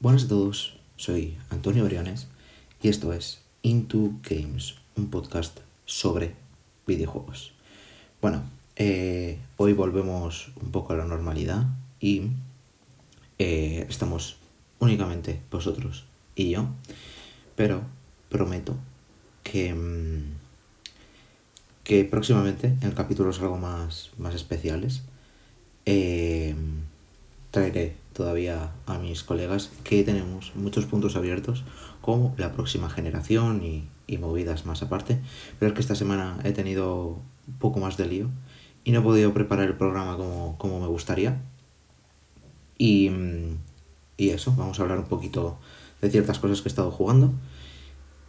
Buenas a todos, soy Antonio Briones y esto es Into Games, un podcast sobre videojuegos. Bueno, eh, hoy volvemos un poco a la normalidad y eh, estamos únicamente vosotros y yo, pero prometo que, mm, que próximamente en capítulos algo más, más especiales eh, traeré todavía a mis colegas que tenemos muchos puntos abiertos como la próxima generación y, movidas más aparte. Pero es que esta semana he tenido un poco más de lío y no he podido preparar el programa como, me gustaría. Y, eso, vamos a hablar un poquito de ciertas cosas que he estado jugando.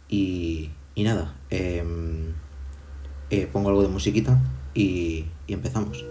Y, nada, em, eh, pongo algo de musiquita y empezamos.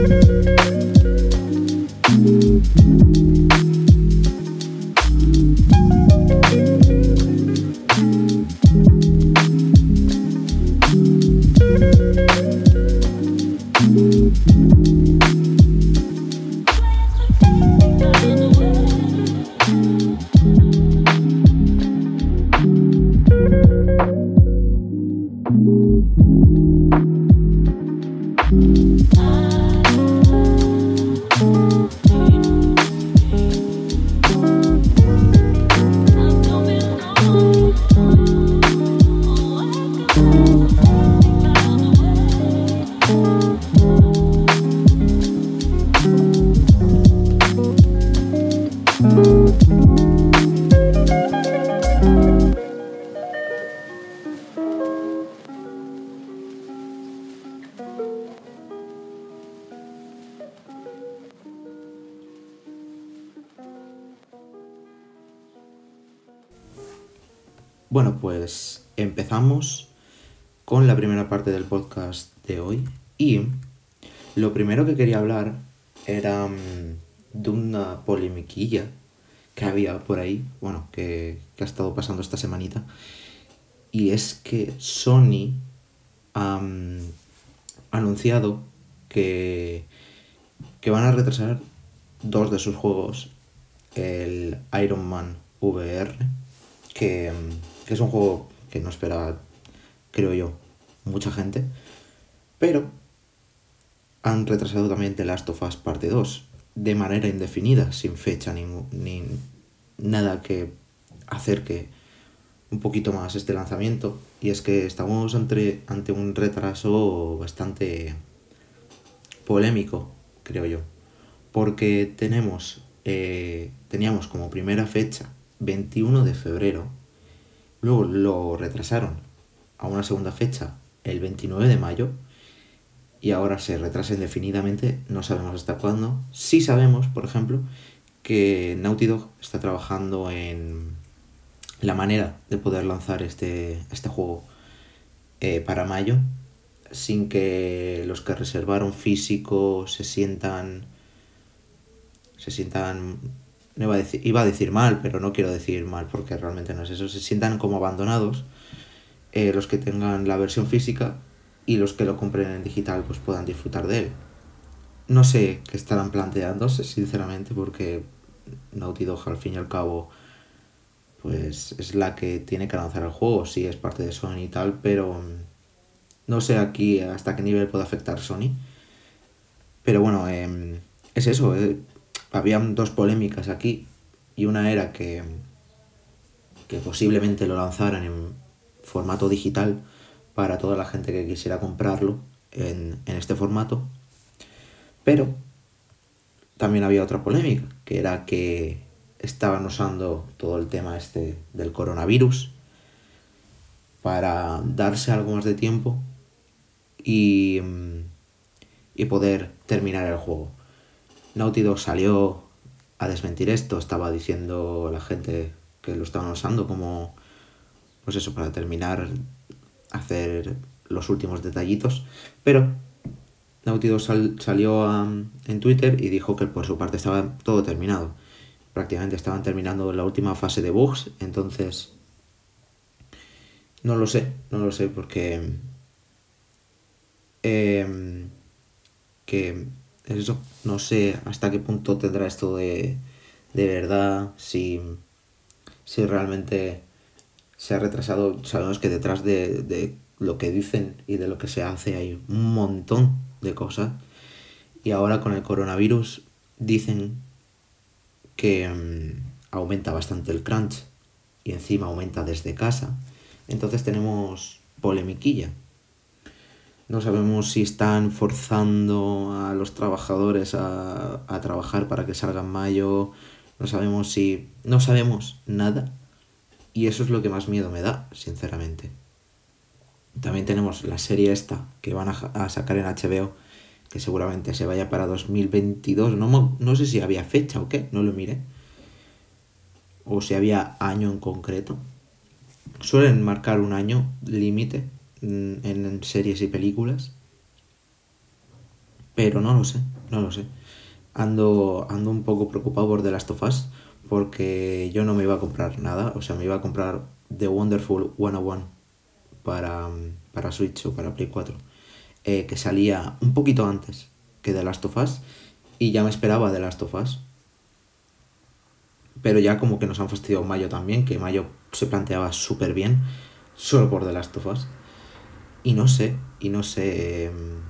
Bueno, primero que quería hablar era mm, de una polemiquilla que había por ahí, bueno, que, ha estado pasando esta semanita, y es que Sony ha anunciado que, que van a retrasar dos de sus juegos, el Iron Man VR, que mm, que es un juego que no espera, creo yo, mucha gente, pero han retrasado también The Last of Us Parte 2 de manera indefinida, sin fecha ni, ni nada que acerque un poquito más este lanzamiento. Y es que estamos ante, ante un retraso bastante polémico, creo yo. Porque tenemos, eh, teníamos como primera fecha 21 de febrero Luego lo retrasaron a una segunda fecha, el 29 de mayo, y ahora se retrasa indefinidamente, no sabemos hasta cuándo. Sí sabemos, por ejemplo, que Naughty Dog está trabajando en la manera de poder lanzar este, este juego eh, para mayo, sin que los que reservaron físico se sientan se sientan iba a, decir, iba a decir mal, pero no quiero decir mal porque realmente no es eso, se sientan como abandonados eh, los que tengan la versión física y los que lo compren en digital pues puedan disfrutar de él. No sé qué estarán planteándose, sinceramente, porque Naughty Dog al fin y al cabo pues es la que tiene que lanzar el juego, sí es parte de Sony y tal, pero mm, no sé aquí hasta qué nivel puede afectar Sony. Pero bueno, eh, es eso, eh, habían dos polémicas aquí y una era que, que posiblemente lo lanzaran en formato digital para toda la gente que quisiera comprarlo en, en este formato, pero también había otra polémica, que era que estaban usando todo el tema este del coronavirus para darse algo más de tiempo y, y poder terminar el juego. Naughty Dog salió a desmentir esto, estaba diciendo la gente que lo estaban usando como, pues eso, para terminar, hacer los últimos detallitos, pero Naughty salió en Twitter y dijo que por su parte estaba todo terminado. Prácticamente estaban terminando la última fase de bugs, entonces no lo sé, no lo sé porque eh, que es eso, no sé hasta qué punto tendrá esto de, de verdad, si, si realmente se ha retrasado, sabemos que detrás de, de lo que dicen y de lo que se hace hay un montón de cosas. Y ahora con el coronavirus dicen que mm, aumenta bastante el crunch y encima aumenta desde casa. Entonces tenemos polemiquilla. No sabemos si están forzando a los trabajadores a, a trabajar para que salga en mayo. No sabemos si... No sabemos nada. Y eso es lo que más miedo me da, sinceramente. También tenemos la serie esta que van a, sacar en HBO, que seguramente se vaya para 2022. No, no sé si había fecha o qué, no lo miré. O si había año en concreto. Suelen marcar un año límite mm, en series y películas. Pero no lo sé, no lo sé. Ando, ando un poco preocupado por The Last of Us porque yo no me iba a comprar nada. O sea, me iba a comprar The Wonderful 101 para, para Switch o para Play 4, eh, que salía un poquito antes que The Last of Us y ya me esperaba The Last of Us. Pero ya como que nos han fastidiado Mayo también, que Mayo se planteaba súper bien, solo por The Last of Us. Y no sé, y no sé... Em,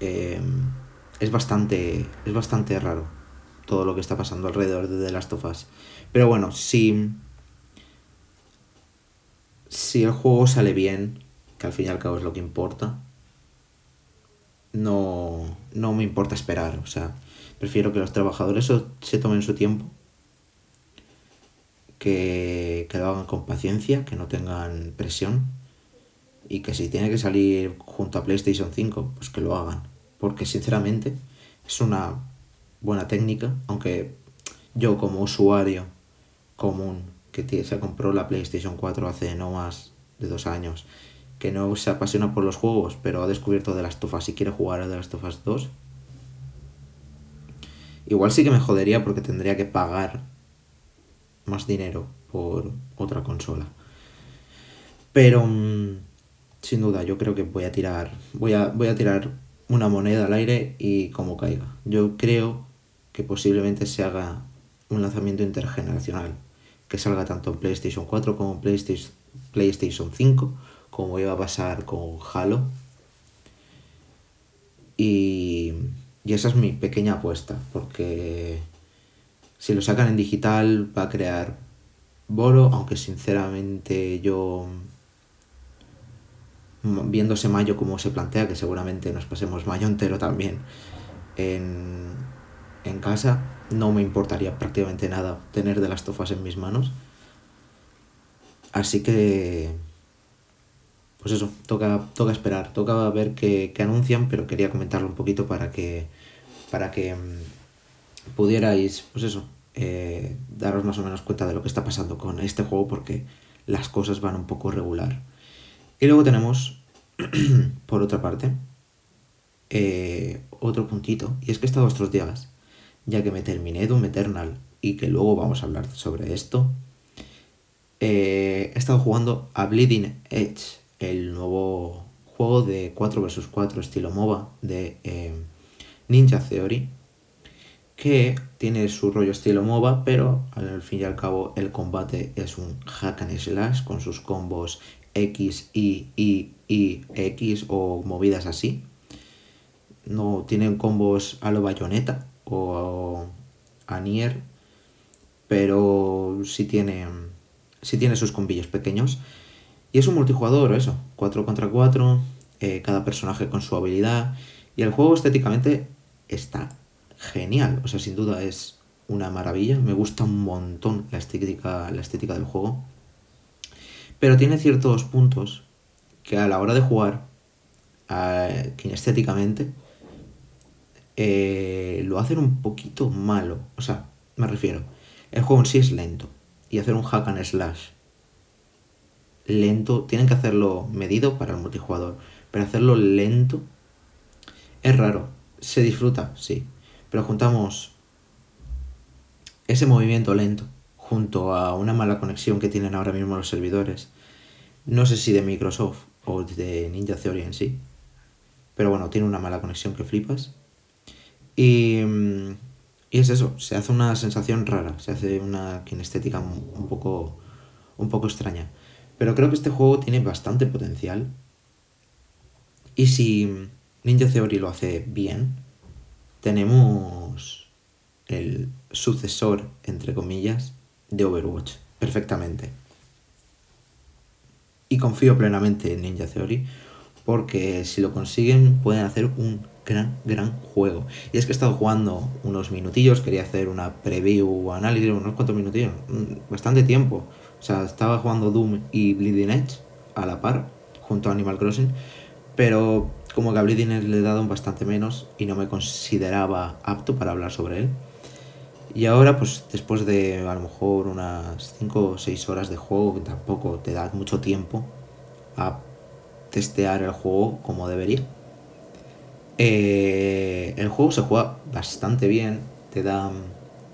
em, es bastante, es bastante raro todo lo que está pasando alrededor de The Last of Us. Pero bueno, si si el juego sale bien, que al fin y al cabo es lo que importa, no, no me importa esperar. O sea, prefiero que los trabajadores se tomen su tiempo, que, que lo hagan con paciencia, que no tengan presión y que si tiene que salir junto a PlayStation 5, pues que lo hagan. Porque sinceramente es una buena técnica, aunque yo como usuario común que se compró la PlayStation 4 hace no más de dos años, que no se apasiona por los juegos, pero ha descubierto de las tofas y quiere jugar a de las tofas 2. Igual sí que me jodería porque tendría que pagar más dinero por otra consola. Pero mm, sin duda, yo creo que voy a tirar. Voy a, voy a tirar una moneda al aire y como caiga. Yo creo que posiblemente se haga un lanzamiento intergeneracional que salga tanto en PlayStation 4 como en PlayStation, PlayStation 5, como iba a pasar con Halo. Y, y esa es mi pequeña apuesta, porque si lo sacan en digital va a crear bolo, aunque sinceramente yo viéndose mayo como se plantea, que seguramente nos pasemos mayo entero también en, en casa, no me importaría prácticamente nada tener de las tofas en mis manos. Así que, pues eso, toca, toca esperar, toca ver qué, anuncian, pero quería comentarlo un poquito para que, para que mm, pudierais, pues eso, eh, daros más o menos cuenta de lo que está pasando con este juego porque las cosas van un poco regular. Y luego tenemos, por otra parte, eh, otro puntito, y es que he estado estos días ya que me terminé Doom Eternal y que luego vamos a hablar sobre esto, eh, he estado jugando a Bleeding Edge, el nuevo juego de 4 vs 4 estilo MOBA de eh, Ninja Theory, que tiene su rollo estilo MOBA, pero al fin y al cabo el combate es un hack and slash con sus combos X, Y, Y, Y, X o movidas así. No tienen combos a lo bayoneta, o a Nier, pero sí tiene, sí tiene sus combillos pequeños. Y es un multijugador, eso, 4 contra 4, eh, cada personaje con su habilidad. Y el juego estéticamente está genial, o sea, sin duda es una maravilla, me gusta un montón la estética, la estética del juego. Pero tiene ciertos puntos que a la hora de jugar, kinestéticamente, eh, lo hacen un poquito malo. O sea, me refiero, el juego en sí es lento. Y hacer un hack and slash lento, tienen que hacerlo medido para el multijugador. Pero hacerlo lento es raro. Se disfruta, sí. Pero juntamos ese movimiento lento junto a una mala conexión que tienen ahora mismo los servidores. No sé si de Microsoft o de Ninja Theory en sí. Pero bueno, tiene una mala conexión que flipas. Y, y es eso, se hace una sensación rara, se hace una kinestética un poco, un poco extraña. Pero creo que este juego tiene bastante potencial. Y si Ninja Theory lo hace bien, tenemos el sucesor, entre comillas, de Overwatch, perfectamente. Y confío plenamente en Ninja Theory, porque si lo consiguen pueden hacer un gran, gran juego. Y es que he estado jugando unos minutillos, quería hacer una preview análisis, unos cuantos minutillos, mm, bastante tiempo. O sea, estaba jugando Doom y Bleeding Edge a la par, junto a Animal Crossing, pero como que a Bleeding Edge le he dado bastante menos y no me consideraba apto para hablar sobre él. Y ahora, pues después de a lo mejor unas 5 o 6 horas de juego, que tampoco te da mucho tiempo a testear el juego como debería. Eh, el juego se juega bastante bien, te da...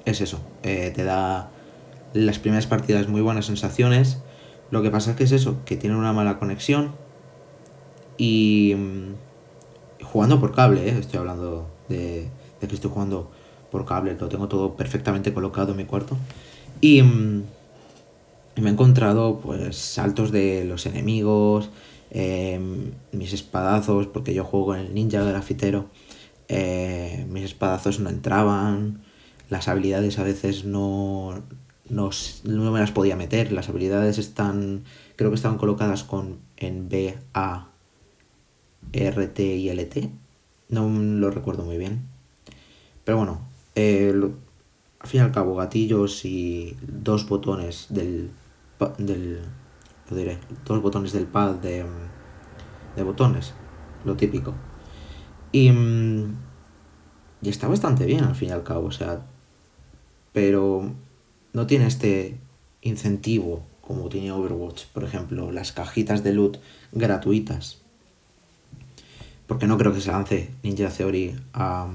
Es eso, eh, te da las primeras partidas muy buenas sensaciones. Lo que pasa es que es eso, que tiene una mala conexión. Y mm, jugando por cable, eh, estoy hablando de, de que estoy jugando por cable, lo tengo todo perfectamente colocado en mi cuarto. Y, mm, me he encontrado pues saltos de los enemigos, em, mis espadazos, porque yo juego con el ninja grafitero, eh, mis espadazos no entraban, las habilidades a veces no, no, no, me las podía meter, las habilidades están, creo que estaban colocadas con en B, A, R, T y L, T, no lo recuerdo muy bien. Pero bueno, eh, al fin y al cabo, gatillos y dos botones del. del lo diré, dos botones del pad de, de botones, lo típico. Y, mm, y está bastante bien al fin y al cabo, o sea. Pero no tiene este incentivo como tiene Overwatch, por ejemplo, las cajitas de loot gratuitas. Porque no creo que se lance Ninja Theory a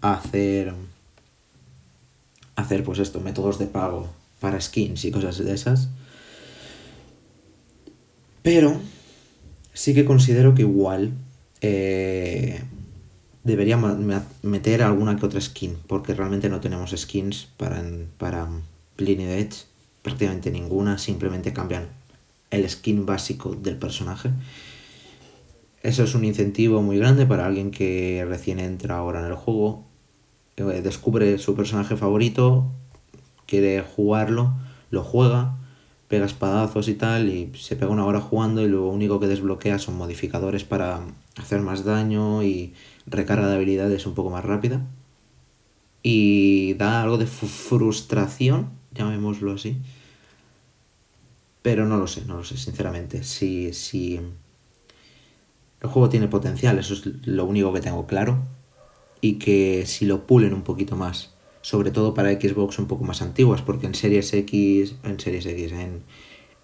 hacer hacer pues esto, métodos de pago para skins y cosas de esas. Pero sí que considero que igual eh, debería meter alguna que otra skin, porque realmente no tenemos skins para, para Bleeding Edge, prácticamente ninguna, simplemente cambian el skin básico del personaje. Eso es un incentivo muy grande para alguien que recién entra ahora en el juego eh, descubre su personaje favorito, quiere jugarlo, lo juega, pega espadazos y tal, y se pega una hora jugando y lo único que desbloquea son modificadores para hacer más daño y recarga de habilidades un poco más rápida. Y da algo de frustración, llamémoslo así. Pero no lo sé, no lo sé, sinceramente. Si, si el juego tiene potencial, eso es lo único que tengo claro y que si lo pulen un poquito más, sobre todo para Xbox un poco más antiguas, porque en Series X, en Series X, en,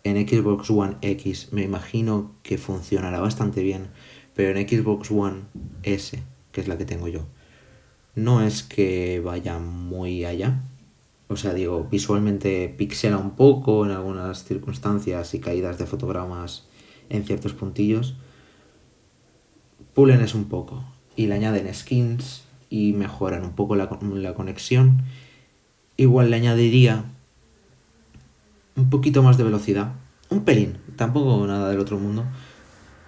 en Xbox One X me imagino que funcionará bastante bien, pero en Xbox One S, que es la que tengo yo, no es que vaya muy allá. O sea, digo, visualmente pixela un poco en algunas circunstancias y caídas de fotogramas en ciertos puntillos. Pulen es un poco y le añaden skins y mejoran un poco la, la conexión. Igual le añadiría un poquito más de velocidad. Un pelín, tampoco nada del otro mundo.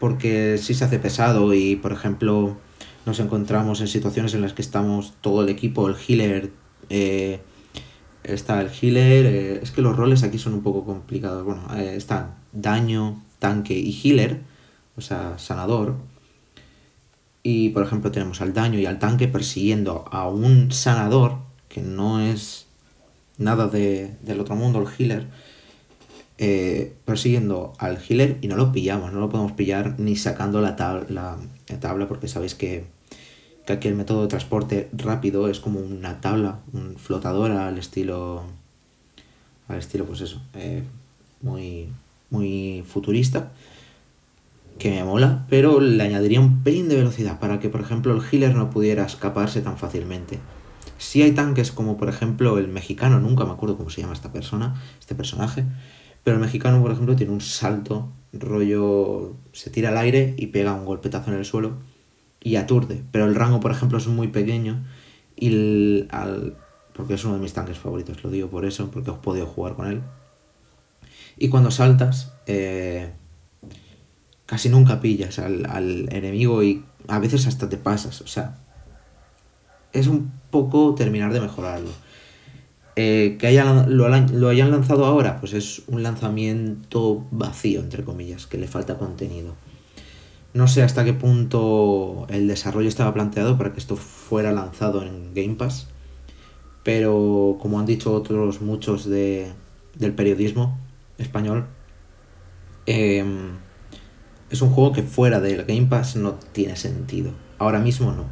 Porque si se hace pesado y, por ejemplo, nos encontramos en situaciones en las que estamos todo el equipo, el healer, eh, está el healer, eh, es que los roles aquí son un poco complicados, bueno, eh, están daño, tanque y healer, o sea, sanador. Y por ejemplo tenemos al daño y al tanque persiguiendo a un sanador, que no es nada de, del otro mundo, el healer, eh, persiguiendo al healer y no lo pillamos, no lo podemos pillar ni sacando la, tabla, la tabla porque sabéis que, que, método de transporte rápido es como una tabla, un flotador al estilo, al estilo pues eso, eh, muy, muy futurista que me mola, pero le añadiría un pelín de velocidad para que, por ejemplo, el healer no pudiera escaparse tan fácilmente. Si hay tanques como, por ejemplo, el mexicano, nunca me acuerdo cómo se llama esta persona, este personaje, pero el mexicano, por ejemplo, tiene un salto, rollo, se tira al aire y pega un golpetazo en el suelo y aturde. Pero el rango, por ejemplo, es muy pequeño y al, porque es uno de mis tanques favoritos, lo digo por eso, porque he podido jugar con él. Y cuando saltas, eh, casi nunca pillas al, enemigo y a veces hasta te pasas. O sea, es un poco terminar de mejorarlo. Eh, que hayan, lo, hayan lanzado ahora, pues es un lanzamiento vacío, entre comillas, que le falta contenido. No sé hasta qué punto el desarrollo estaba planteado para que esto fuera lanzado en Game Pass, pero como han dicho otros muchos de, del periodismo español, eh, es un juego que fuera del Game Pass no tiene sentido. Ahora mismo no.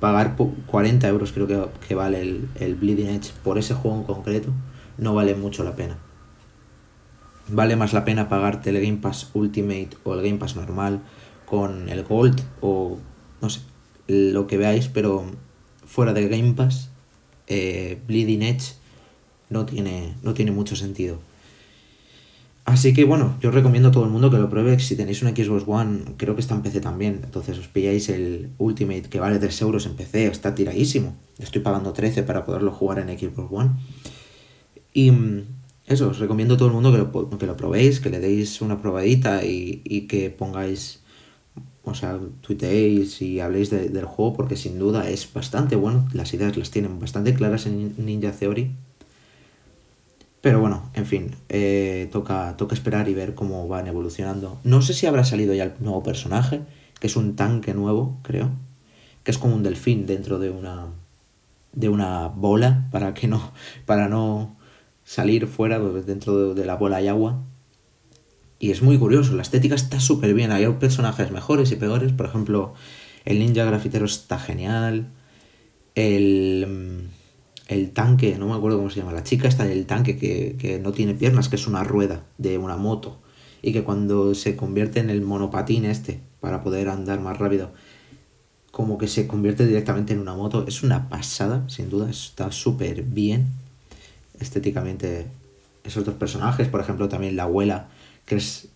Pagar 40 euros creo que, vale el, el, Bleeding Edge por ese juego en concreto no vale mucho la pena. Vale más la pena pagarte el Game Pass Ultimate o el Game Pass normal con el Gold o no sé, lo que veáis, pero fuera del Game Pass, eh, Bleeding Edge no tiene, no tiene mucho sentido. Así que bueno, yo recomiendo a todo el mundo que lo pruebe. Si tenéis una Xbox One, creo que está en PC también. Entonces os pilláis el Ultimate que vale 3 euros en PC, está tiradísimo. Estoy pagando 13 para poderlo jugar en Xbox One. Y mm, eso, os recomiendo a todo el mundo que lo, que lo probéis, que le deis una probadita y, y que pongáis, o sea, tuiteéis y habléis del juego porque sin duda es bastante bueno. Las ideas las tienen bastante claras en Ninja Theory pero bueno, en fin, eh, toca, toca esperar y ver cómo van evolucionando. No sé si habrá salido ya el nuevo personaje, que es un tanque nuevo, creo. Que es como un delfín dentro de una. de una bola. Para que no. Para no salir fuera, dentro de, la bola hay agua. Y es muy curioso, la estética está súper bien. Hay personajes mejores y peores. Por ejemplo, el ninja grafitero está genial. El el tanque, no me acuerdo cómo se llama, la chica está en el tanque que, no tiene piernas, que es una rueda de una moto, y que cuando se convierte en el monopatín este, para poder andar más rápido, como que se convierte directamente en una moto, es una pasada, sin duda, está súper bien estéticamente esos dos personajes, por ejemplo también la abuela, que es...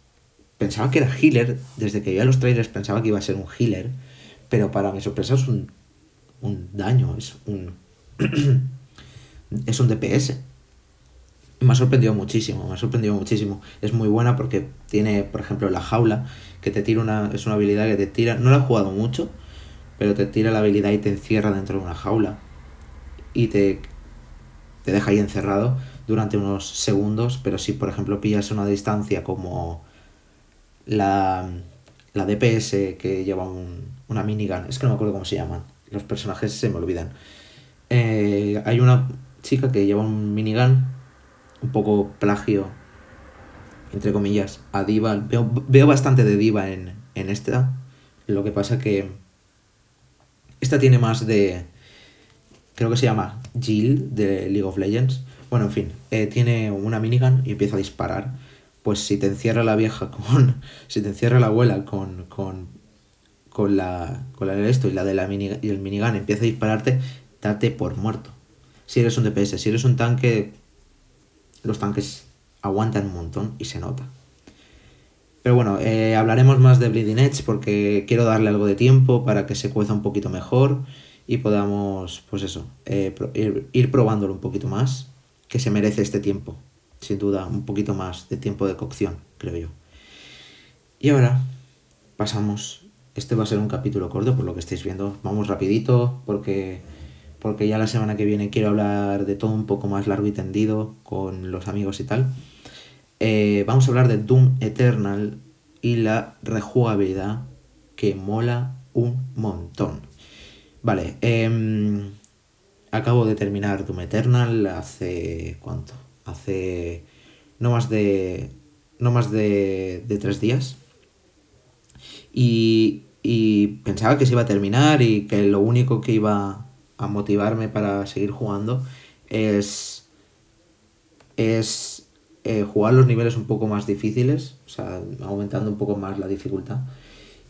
Pensaba que era healer, desde que veía los trailers pensaba que iba a ser un healer, pero para mi sorpresa es un, un daño, es un... es un DPS. Me ha sorprendido muchísimo, me ha sorprendido muchísimo. Es muy buena porque tiene, por ejemplo, la jaula, que te tira una. Es una habilidad que te tira. No la he jugado mucho, pero te tira la habilidad y te encierra dentro de una jaula. Y te, te deja ahí encerrado durante unos segundos. Pero si, por ejemplo, pillas una distancia como la, la DPS que lleva un, una minigun, es que no me acuerdo cómo se llaman. Los personajes se me olvidan. Eh, hay una chica que lleva un minigun, un poco plagio, entre comillas, a Diva. Veo, bastante de Diva en, en esta. Lo que pasa que esta tiene más de... Creo que se llama Jill de League of Legends. Bueno, en fin, eh, tiene una minigun y empieza a disparar. Pues si te encierra la vieja con... Si te encierra la abuela con... con con la, con la de esto y la de la mini, y el minigun empieza a dispararte, date por muerto si eres un DPS, si eres un tanque, los tanques aguantan un montón y se nota. Pero bueno, eh, hablaremos más de Bleeding Edge porque quiero darle algo de tiempo para que se cueza un poquito mejor y podamos, pues eso, eh, ir, ir, probándolo un poquito más, que se merece este tiempo, sin duda, un poquito más de tiempo de cocción, creo yo. Y ahora pasamos este va a ser un capítulo corto por lo que estáis viendo. Vamos rapidito porque, porque ya la semana que viene quiero hablar de todo un poco más largo y tendido con los amigos y tal. Eh, vamos a hablar de Doom Eternal y la rejugabilidad que mola un montón. Vale, em, acabo de terminar Doom Eternal hace... ¿cuánto? Hace no más de... no más de, de tres días. Y, y pensaba que se iba a terminar y que lo único que iba a motivarme para seguir jugando es, es eh, jugar los niveles un poco más difíciles, o sea, aumentando un poco más la dificultad.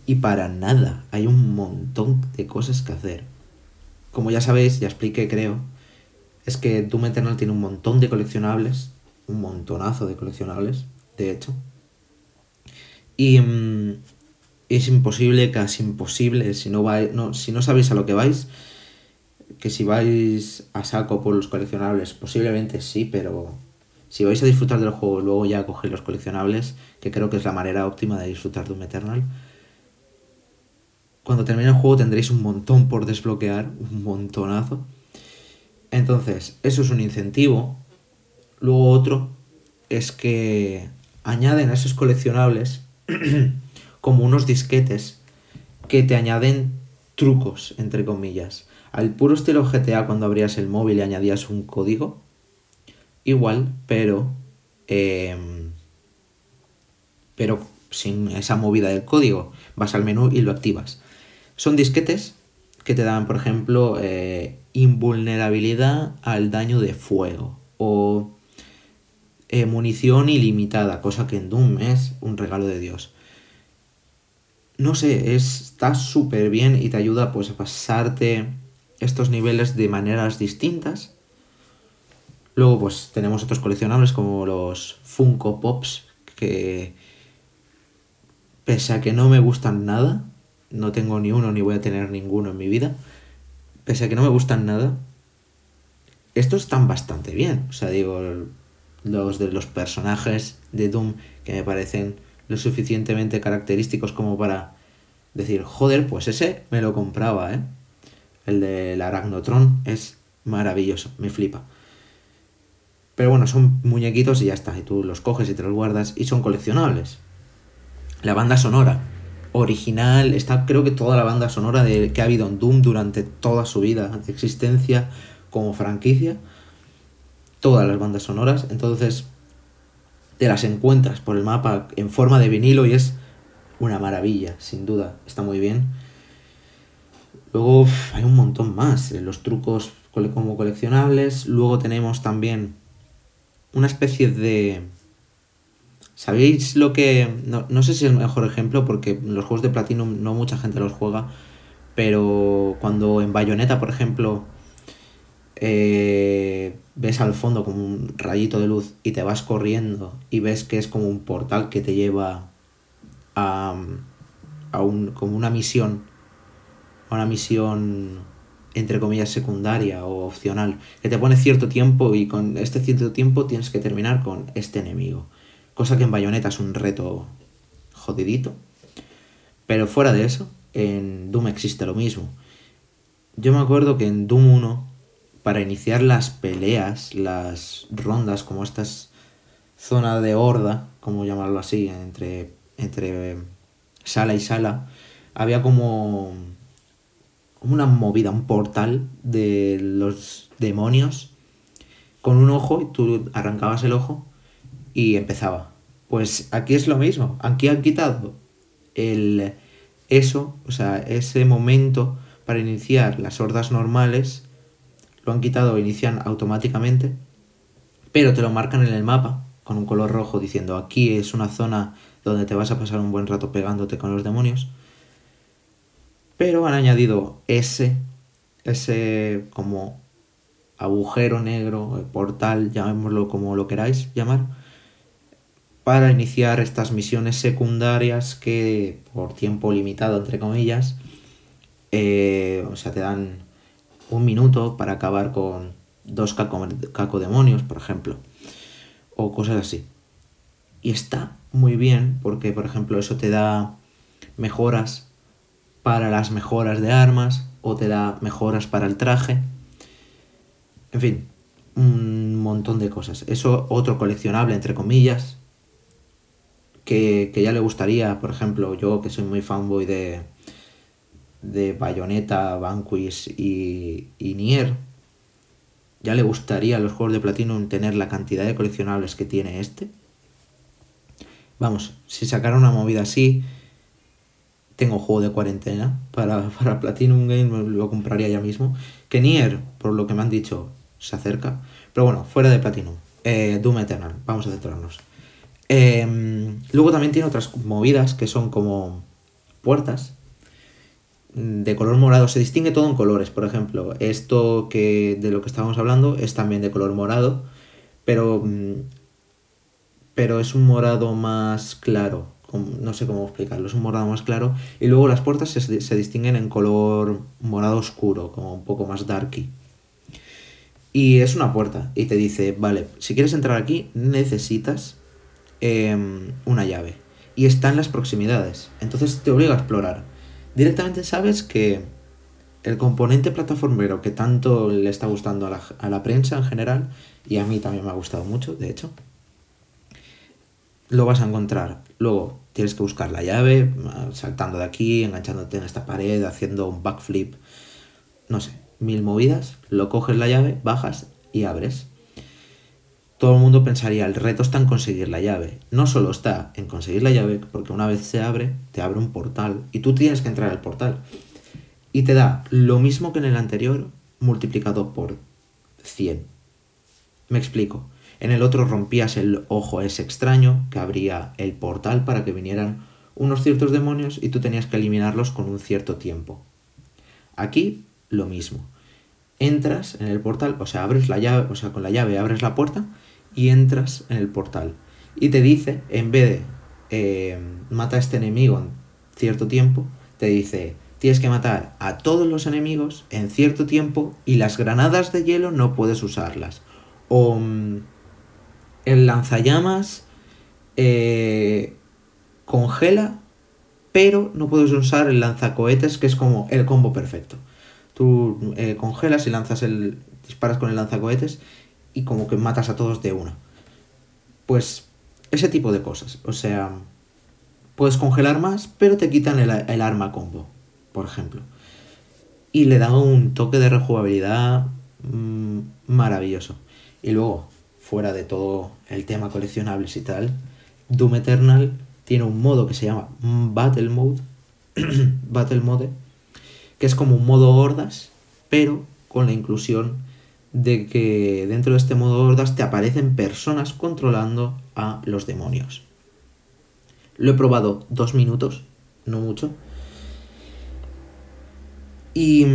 Y para nada, hay un montón de cosas que hacer. Como ya sabéis, ya expliqué creo, es que Doom Eternal tiene un montón de coleccionables, un montonazo de coleccionables, de hecho. Y, mm, es imposible, casi imposible, si no, vais, no, si no sabéis a lo que vais, que si vais a saco por los coleccionables, posiblemente sí, pero si vais a disfrutar del juego luego ya cogéis los coleccionables, que creo que es la manera óptima de disfrutar de un Eternal, cuando termine el juego tendréis un montón por desbloquear, un montonazo. Entonces, eso es un incentivo. Luego otro es que añaden a esos coleccionables como unos disquetes que te añaden trucos, entre comillas. Al puro estilo GTA cuando abrías el móvil y añadías un código, igual, pero... Em, pero sin esa movida del código. Vas al menú y lo activas. Son disquetes que te dan, por ejemplo, eh, invulnerabilidad al daño de fuego o eh, munición ilimitada, cosa que en Doom es un regalo de Dios no sé, está súper bien y te ayuda pues a pasarte estos niveles de maneras distintas. Luego pues tenemos otros coleccionables como los Funko Pops que pese a que no me gustan nada, no tengo ni uno ni voy a tener ninguno en mi vida, pese a que no me gustan nada, estos están bastante bien. O sea, digo, los de los personajes de Doom que me parecen lo suficientemente característicos como para decir, joder, pues ese me lo compraba, ¿eh? El del Aragnotron es maravilloso, me flipa. Pero bueno, son muñequitos y ya está, y tú los coges y te los guardas y son coleccionables. La banda sonora, original, está creo que toda la banda sonora de, que ha habido en Doom durante toda su vida existencia como franquicia, todas las bandas sonoras, entonces te las encuentras por el mapa en forma de vinilo y es una maravilla, sin duda, está muy bien. Luego hay un montón más, los trucos como coleccionables. Luego tenemos también una especie de... ¿Sabéis lo que...? No, sé si es el mejor ejemplo porque los juegos de Platinum no mucha gente los juega, pero cuando en Bayonetta, por ejemplo, eh, ves al fondo como un rayito de luz y te vas corriendo y ves que es como un portal que te lleva a, a un, como una misión, una misión entre comillas secundaria o opcional, que te pone cierto tiempo y con este cierto tiempo tienes que terminar con este enemigo. Cosa que en Bayonetta es un reto jodidito. Pero fuera de eso, en Doom existe lo mismo. Yo me acuerdo que en Doom 1 para iniciar las peleas, las rondas, como esta zona de horda, como llamarlo así, entre, entre sala y sala, había como una movida, un portal de los demonios con un ojo, y tú arrancabas el ojo y empezaba. Pues aquí es lo mismo, aquí han quitado el eso, o sea, ese momento para iniciar las hordas normales lo han quitado, inician automáticamente, pero te lo marcan en el mapa con un color rojo diciendo aquí es una zona donde te vas a pasar un buen rato pegándote con los demonios. Pero han añadido ese, ese como agujero negro, portal, llamémoslo como lo queráis llamar, para iniciar estas misiones secundarias que por tiempo limitado, entre comillas, eh, o sea, te dan un minuto para acabar con dos caco, demonios, por ejemplo, o cosas así. Y está muy bien porque, por ejemplo, eso te da mejoras para las mejoras de armas o te da mejoras para el traje. En fin, un montón de cosas. Eso otro coleccionable, entre comillas, que, ya le gustaría, por ejemplo, yo que soy muy fanboy de, de Bayonetta, Vanquish y, y Nier, ya le gustaría a los juegos de Platinum tener la cantidad de coleccionables que tiene este. Vamos, si sacara una movida así, tengo juego de cuarentena para, para Platinum Game, lo compraría ya mismo. Que Nier, por lo que me han dicho, se acerca. Pero bueno, fuera de Platinum. Eh, Doom Eternal, vamos a centrarnos. Em, luego también tiene otras movidas que son como puertas de color morado. Se distingue todo en colores, por ejemplo. Esto que de lo que estábamos hablando es también de color morado, pero, mm, pero es un morado más claro. No sé cómo explicarlo, es un morado más claro. Y luego las puertas se, se distinguen en color morado oscuro, como un poco más darky. Y es una puerta y te dice, vale, si quieres entrar aquí necesitas Em, una llave. Y está en las proximidades. Entonces te obliga a explorar. Directamente sabes que el componente plataformero que tanto le está gustando a la, a la prensa en general, y a mí también me ha gustado mucho, de hecho, lo vas a encontrar. Luego tienes que buscar la llave, saltando de aquí, enganchándote en esta pared, haciendo un backflip, no sé, mil movidas. Lo coges la llave, bajas y abres todo el mundo pensaría, el reto está en conseguir la llave. No solo está en conseguir la llave, porque una vez se abre, te abre un portal y tú tienes que entrar al portal. Y te da lo mismo que en el anterior, multiplicado por 100. Me explico. En el otro rompías el ojo ese extraño que abría el portal para que vinieran unos ciertos demonios y tú tenías que eliminarlos con un cierto tiempo. Aquí lo mismo. Entras en el portal, o sea, abres la llave, o sea, con la llave abres la puerta y entras en el portal. Y te dice, en vez de eh, mata a este enemigo en cierto tiempo, te dice, tienes que matar a todos los enemigos en cierto tiempo y las granadas de hielo no puedes usarlas. O mm, el lanzallamas eh, congela, pero no puedes usar el lanzacohetes, que es como el combo perfecto. Tú eh, congelas y lanzas el. disparas con el lanzacohetes y como que matas a todos de una. Pues ese tipo de cosas. O sea, puedes congelar más, pero te quitan el, arma combo, por ejemplo. Y le da un toque de rejugabilidad mm, maravilloso. Y luego, fuera de todo el tema coleccionables y tal, Doom Eternal tiene un modo que se llama Battle Mode. Battle Mode. Que es como un modo hordas, pero con la inclusión de que dentro de este modo hordas te aparecen personas controlando a los demonios. Lo he probado dos minutos, no mucho. Y,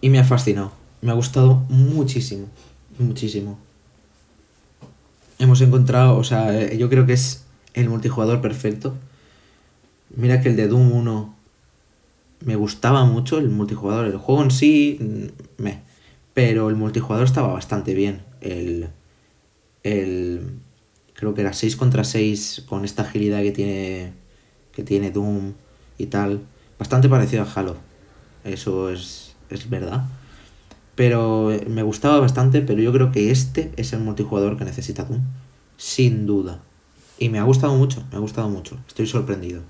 y me ha fascinado. Me ha gustado muchísimo, muchísimo. Hemos encontrado, o sea, yo creo que es el multijugador perfecto. Mira que el de Doom 1 me gustaba mucho el multijugador. El juego en sí, mm, me. Pero el multijugador estaba bastante bien. El. El. Creo que era 6 contra 6 con esta agilidad que tiene. Que tiene Doom y tal. Bastante parecido a Halo. Eso es, es verdad. Pero me gustaba bastante, pero yo creo que este es el multijugador que necesita Doom. Sin duda. Y me ha gustado mucho, me ha gustado mucho. Estoy sorprendido.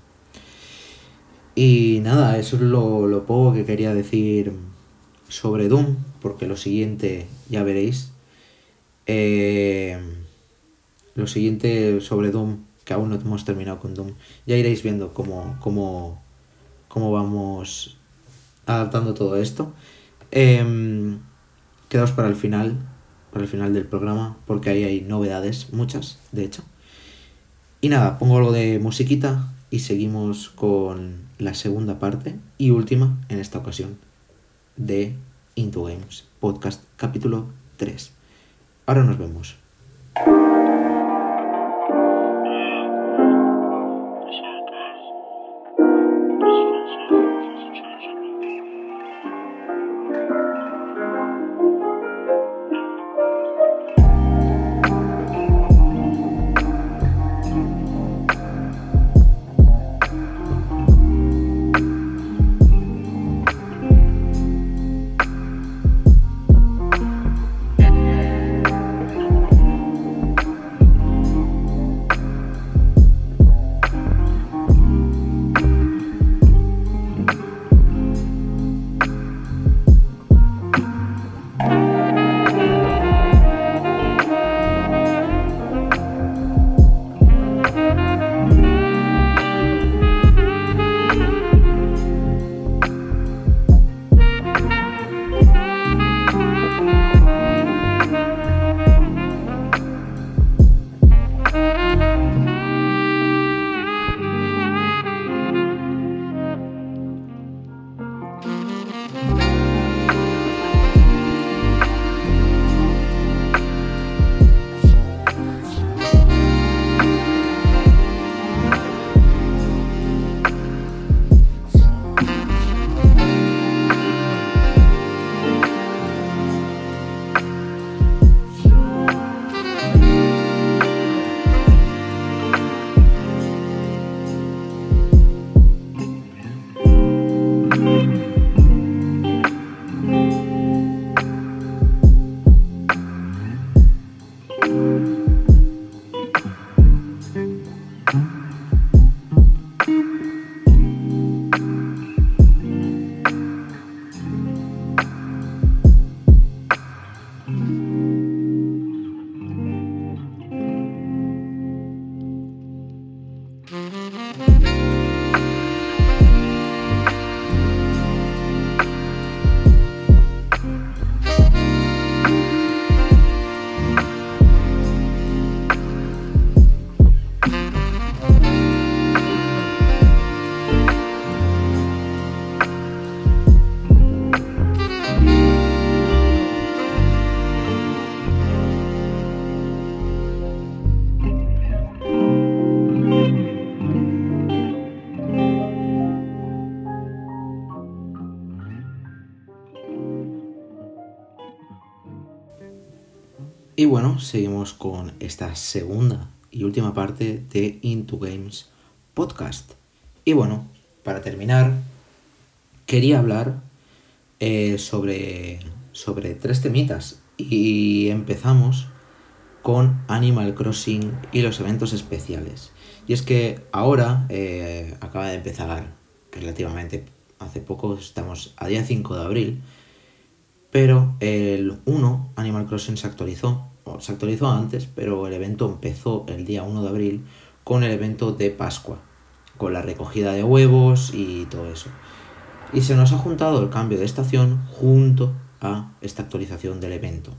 Y nada, eso es lo, poco que quería decir sobre Doom, porque lo siguiente ya veréis. Eh, lo siguiente sobre Doom, que aún no hemos terminado con Doom, ya iréis viendo cómo, cómo, cómo vamos adaptando todo esto. Eh, quedaos para el final, para el final del programa, porque ahí hay novedades, muchas, de hecho. Y nada, pongo algo de musiquita y seguimos con la segunda parte y última en esta ocasión de Into Games, podcast capítulo 3. Ahora nos vemos. Y bueno, seguimos con esta segunda y última parte de Into Games Podcast. Y bueno, para terminar, quería hablar eh, sobre, sobre tres temitas. Y empezamos con Animal Crossing y los eventos especiales. Y es que ahora eh, acaba de empezar relativamente hace poco, estamos a día 5 de abril, pero el 1 Animal Crossing se actualizó, se actualizó antes, pero el evento empezó el día 1 de abril con el evento de Pascua, con la recogida de huevos y todo eso. Y se nos ha juntado el cambio de estación junto a esta actualización del evento.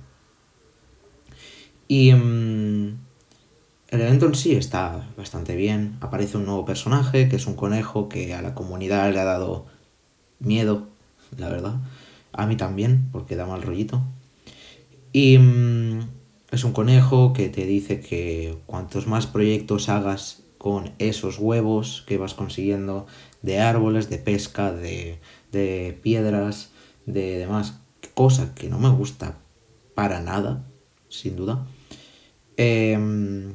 Y mm, el evento en sí está bastante bien. Aparece un nuevo personaje, que es un conejo que a la comunidad le ha dado miedo, la verdad. A mí también, porque da mal rollito. Y mm, es un conejo que te dice que cuantos más proyectos hagas con esos huevos que vas consiguiendo de árboles, de pesca, de, de piedras, de demás, cosa que no me gusta para nada, sin duda Em,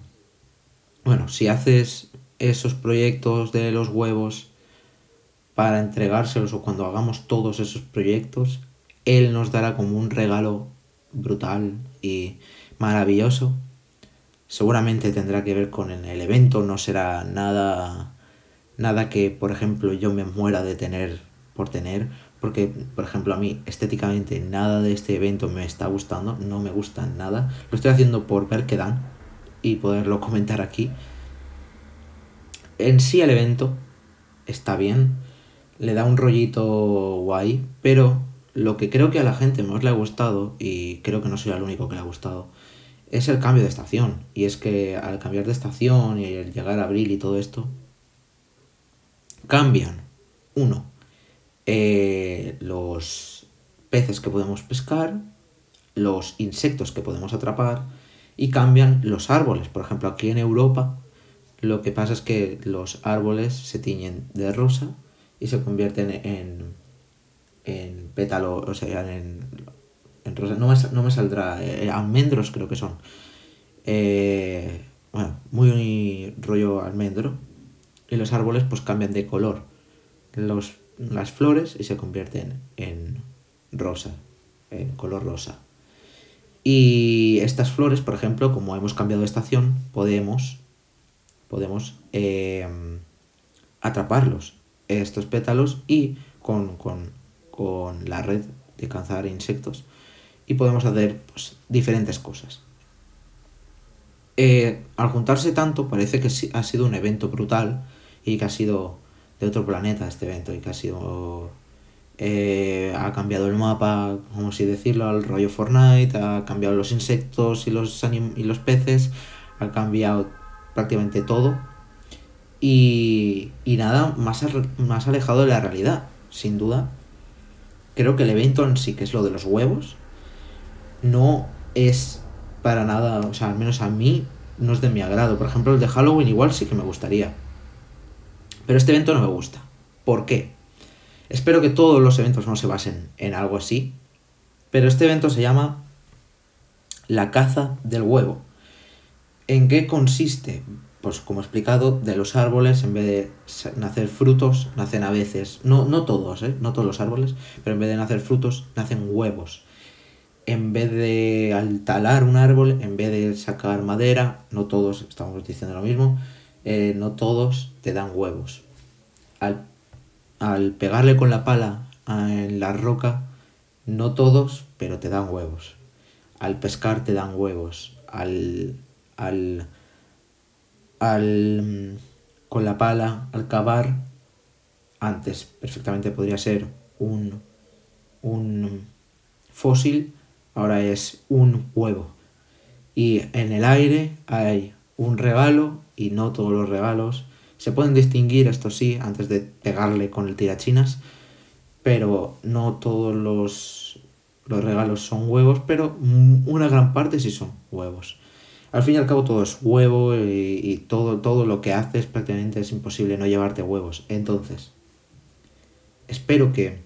bueno, si haces esos proyectos de los huevos para entregárselos o cuando hagamos todos esos proyectos, él nos dará como un regalo brutal y maravilloso. Seguramente tendrá que ver con el evento, no será nada nada que, por ejemplo, yo me muera de tener por tener, porque, por ejemplo, a mí estéticamente nada de este evento me está gustando, no me gusta nada. Lo estoy haciendo por ver qué dan y poderlo comentar aquí. En sí el evento está bien, le da un rollito guay, pero lo que creo que a la gente más le ha gustado, y creo que no soy el único que le ha gustado, es el cambio de estación. Y es que al cambiar de estación y el llegar a abril y todo esto, cambian, uno, eh, los peces que podemos pescar, los insectos que podemos atrapar y cambian los árboles. Por ejemplo, aquí en Europa lo que pasa es que los árboles se tiñen de rosa y se convierten en, en pétalo, o sea, en, en rosa. No me, no me saldrá, eh, almendros creo que son. Eh, bueno, muy rollo almendro. Y los árboles pues cambian de color. Los las flores y se convierten en rosa, en color rosa. Y estas flores, por ejemplo, como hemos cambiado de estación, podemos, podemos eh, atraparlos, estos pétalos, y con, la red de cazar insectos. Y podemos hacer pues, diferentes cosas. Eh, al juntarse tanto, parece que ha sido un evento brutal y que ha sido de otro planeta este evento y que ha sido eh, ha cambiado el mapa, como si decirlo, al rollo Fortnite, ha cambiado los insectos y los, y los peces, ha cambiado prácticamente todo. Y, y nada, más, más alejado de la realidad, sin duda. Creo que el evento en sí, que es lo de los huevos, no es para nada, o sea, al menos a mí no es de mi agrado. Por ejemplo, el de Halloween igual sí que me gustaría pero este evento no me gusta. ¿Por qué? Espero que todos los eventos no se basen en algo así, pero este evento se llama la caza del huevo. ¿En qué consiste? Pues como he explicado, de los árboles, en vez de nacer frutos, nacen a veces, no, no todos, ¿eh? no todos los árboles, pero en vez de nacer frutos, nacen huevos. En vez de al talar un árbol, en vez de sacar madera, no todos estamos diciendo lo mismo, eh, no todos te dan huevos. Al, al pegarle con la pala en la roca, no todos, pero te dan huevos. Al pescar te dan huevos. Al, al, al mm, con la pala, al cavar, antes perfectamente podría ser un, un fósil, ahora es un huevo. Y en el aire hay un regalo y no todos los regalos. Se pueden distinguir, esto sí, antes de pegarle con el tirachinas, pero no todos los, los regalos son huevos, pero una gran parte sí son huevos. Al fin y al cabo todo es huevo y, todo, todo lo que haces prácticamente es imposible no llevarte huevos. Entonces, espero que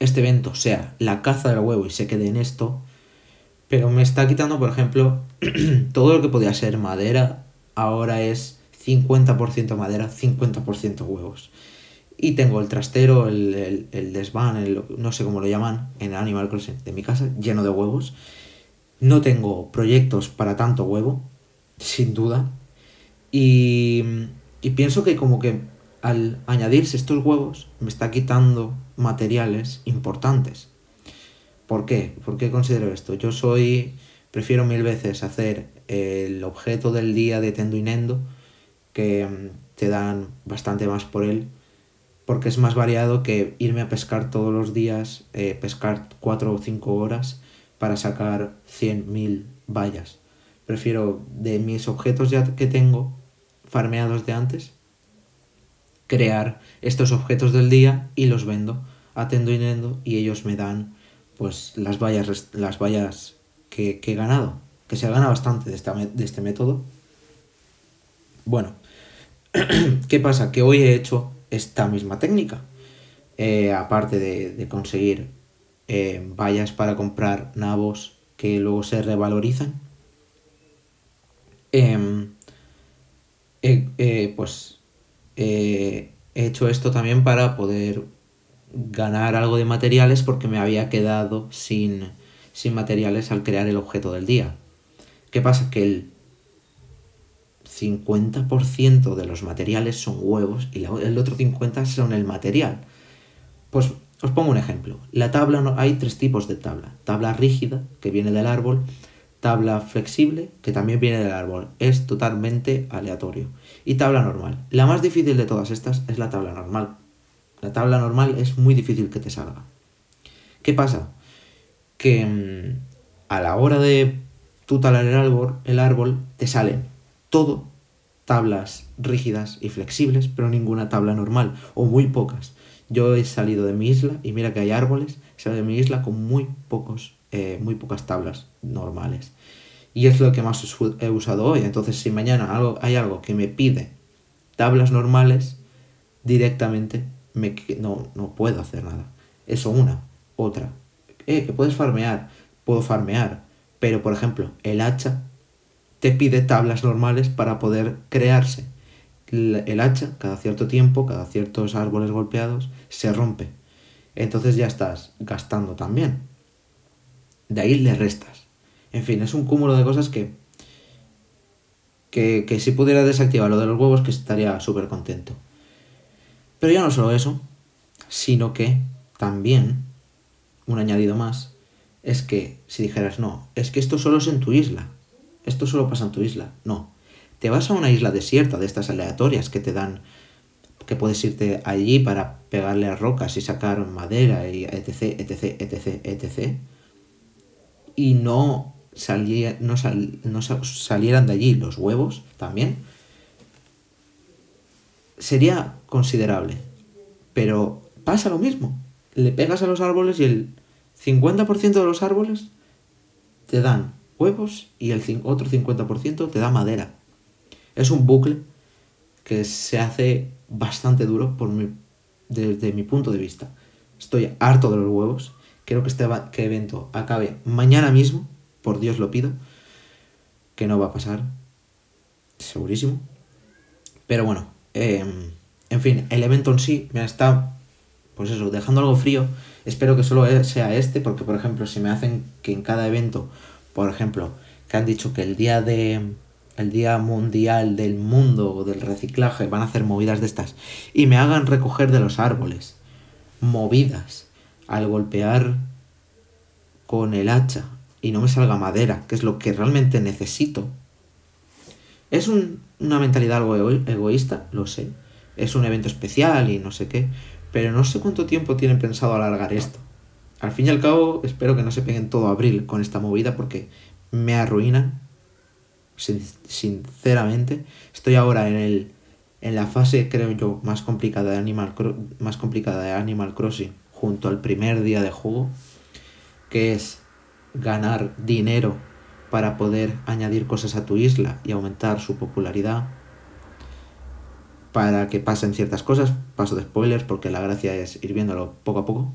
este evento sea la caza del huevo y se quede en esto, Pero me está quitando, por ejemplo, todo lo que podía ser madera, ahora es 50% madera, 50% huevos. Y tengo el trastero, el, el, desván, el, no sé cómo lo llaman, en Animal Crossing de mi casa, lleno de huevos. No tengo proyectos para tanto huevo, sin duda. Y, y pienso que como que al añadirse estos huevos me está quitando materiales importantes. ¿Por qué? ¿Por qué considero esto? Yo soy, prefiero mil veces hacer el objeto del día de Tendo y Nendo, que mm, te dan bastante más por él, porque es más variado que irme a pescar todos los días, eh, pescar 4 o 5 horas para sacar 100.000 vallas. Prefiero de mis objetos ya que tengo, farmeados de antes, crear estos objetos del día y los vendo a Tendo y Nendo y ellos me dan pues las vallas, las vallas que, he ganado, que se gana bastante de, de este método. Bueno, ¿qué pasa? Que hoy he hecho esta misma técnica. Eh, aparte de, conseguir eh, vallas para comprar nabos que luego se revalorizan, em, pues he hecho esto también para poder ganar algo de materiales porque me había quedado sin, sin materiales al crear el objeto del día. ¿Qué pasa? Que el 50% de los materiales son huevos y el otro 50% son el material. Pues os pongo un ejemplo. La tabla, hay tres tipos de tabla. Tabla rígida, que viene del árbol, tabla flexible, que también viene del árbol. Es totalmente aleatorio. Y tabla normal. La más difícil de todas estas es la tabla normal. La tabla normal es muy difícil que te salga. ¿Qué pasa? Que mm, a la hora de tú talar el árbol, el árbol, te salen todo tablas rígidas y flexibles, pero ninguna tabla normal, o muy pocas. Yo he salido de mi isla y mira que hay árboles, he de mi isla con muy pocos, eh, muy pocas tablas normales. Y es lo que más he usado hoy. Entonces, si mañana algo, hay algo que me pide tablas normales, directamente me, no, no puedo hacer nada. Eso una. Otra. Eh, que puedes farmear. Puedo farmear. Pero, por ejemplo, el hacha te pide tablas normales para poder crearse. El hacha, cada cierto tiempo, cada ciertos árboles golpeados, se rompe. Entonces ya estás gastando también. De ahí le restas. En fin, es un cúmulo de cosas que, que, que si pudiera desactivar lo de los huevos, que estaría súper contento. Pero ya no solo eso, sino que también, un añadido más, es que si dijeras, no, es que esto solo es en tu isla, esto solo pasa en tu isla, no, te vas a una isla desierta de estas aleatorias que te dan, que puedes irte allí para pegarle a rocas y sacar madera y etc, etc, etc, etc, y no, no, no salieran de allí los huevos también, sería considerable. Pero pasa lo mismo. Le pegas a los árboles y el 50% de los árboles te dan huevos y el otro 50% te da madera. Es un bucle que se hace bastante duro por mi, desde mi punto de vista. Estoy harto de los huevos. Creo que este que evento acabe mañana mismo. Por Dios lo pido. Que no va a pasar. Segurísimo. Pero bueno, Em, en fin, el evento en sí me está, pues eso, dejando algo frío. Espero que solo sea este, porque por ejemplo, si me hacen que en cada evento, por ejemplo, que han dicho que el día de el día mundial del mundo o del reciclaje van a hacer movidas de estas y me hagan recoger de los árboles movidas al golpear con el hacha y no me salga madera, que es lo que realmente necesito. Es un, una mentalidad algo egoísta, lo sé. Es un evento especial y no sé qué. Pero no sé cuánto tiempo tienen pensado alargar esto. Al fin y al cabo, espero que no se peguen todo abril con esta movida porque me arruinan. sinceramente. Estoy ahora en el. En la fase, creo yo, más complicada de Animal, más complicada de Animal Crossing, junto al primer día de juego, que es ganar dinero para poder añadir cosas a tu isla y aumentar su popularidad. Para que pasen ciertas cosas, paso de spoilers porque la gracia es ir viéndolo poco a poco.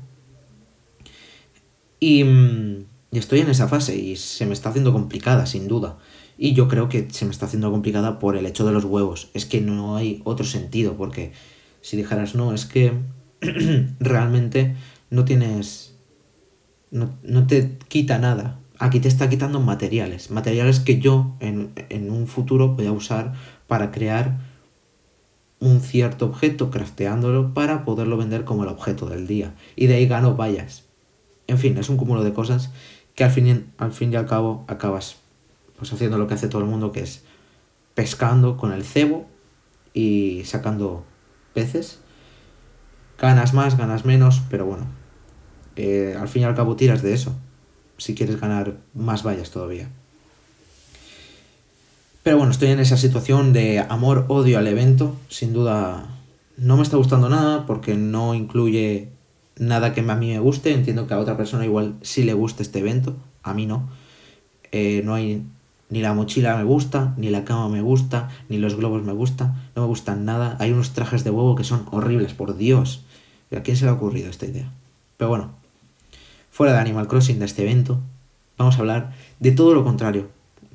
Y, mm, estoy en esa fase y se me está haciendo complicada, sin duda. Y yo creo que se me está haciendo complicada por el hecho de los huevos. Es que no hay otro sentido, porque si dijeras, no, es que realmente no tienes... No, no, te quita nada. Aquí te está quitando materiales. Materiales que yo en, en un futuro voy a usar para crear un cierto objeto, crafteándolo para poderlo vender como el objeto del día. Y de ahí gano vallas. En fin, es un cúmulo de cosas que al fin y, al, fin y al cabo acabas pues haciendo lo que hace todo el mundo, que es pescando con el cebo y sacando peces. Ganas más, ganas menos, pero bueno, eh, al fin y al cabo tiras de eso, si quieres ganar más vallas todavía. Pero bueno, estoy en esa situación de amor-odio al evento. Sin duda no me está gustando nada porque no incluye nada que a mí me guste. Entiendo que a otra persona igual sí le gusta este evento, a mí no. Eh, no hay ni la mochila me gusta, ni la cama me gusta, ni los globos me gustan, no me gustan nada. Hay unos trajes de huevo que son horribles, por Dios. ¿A quién se le ha ocurrido esta idea? Pero bueno, fuera de Animal Crossing, de este evento, vamos a hablar de todo lo contrario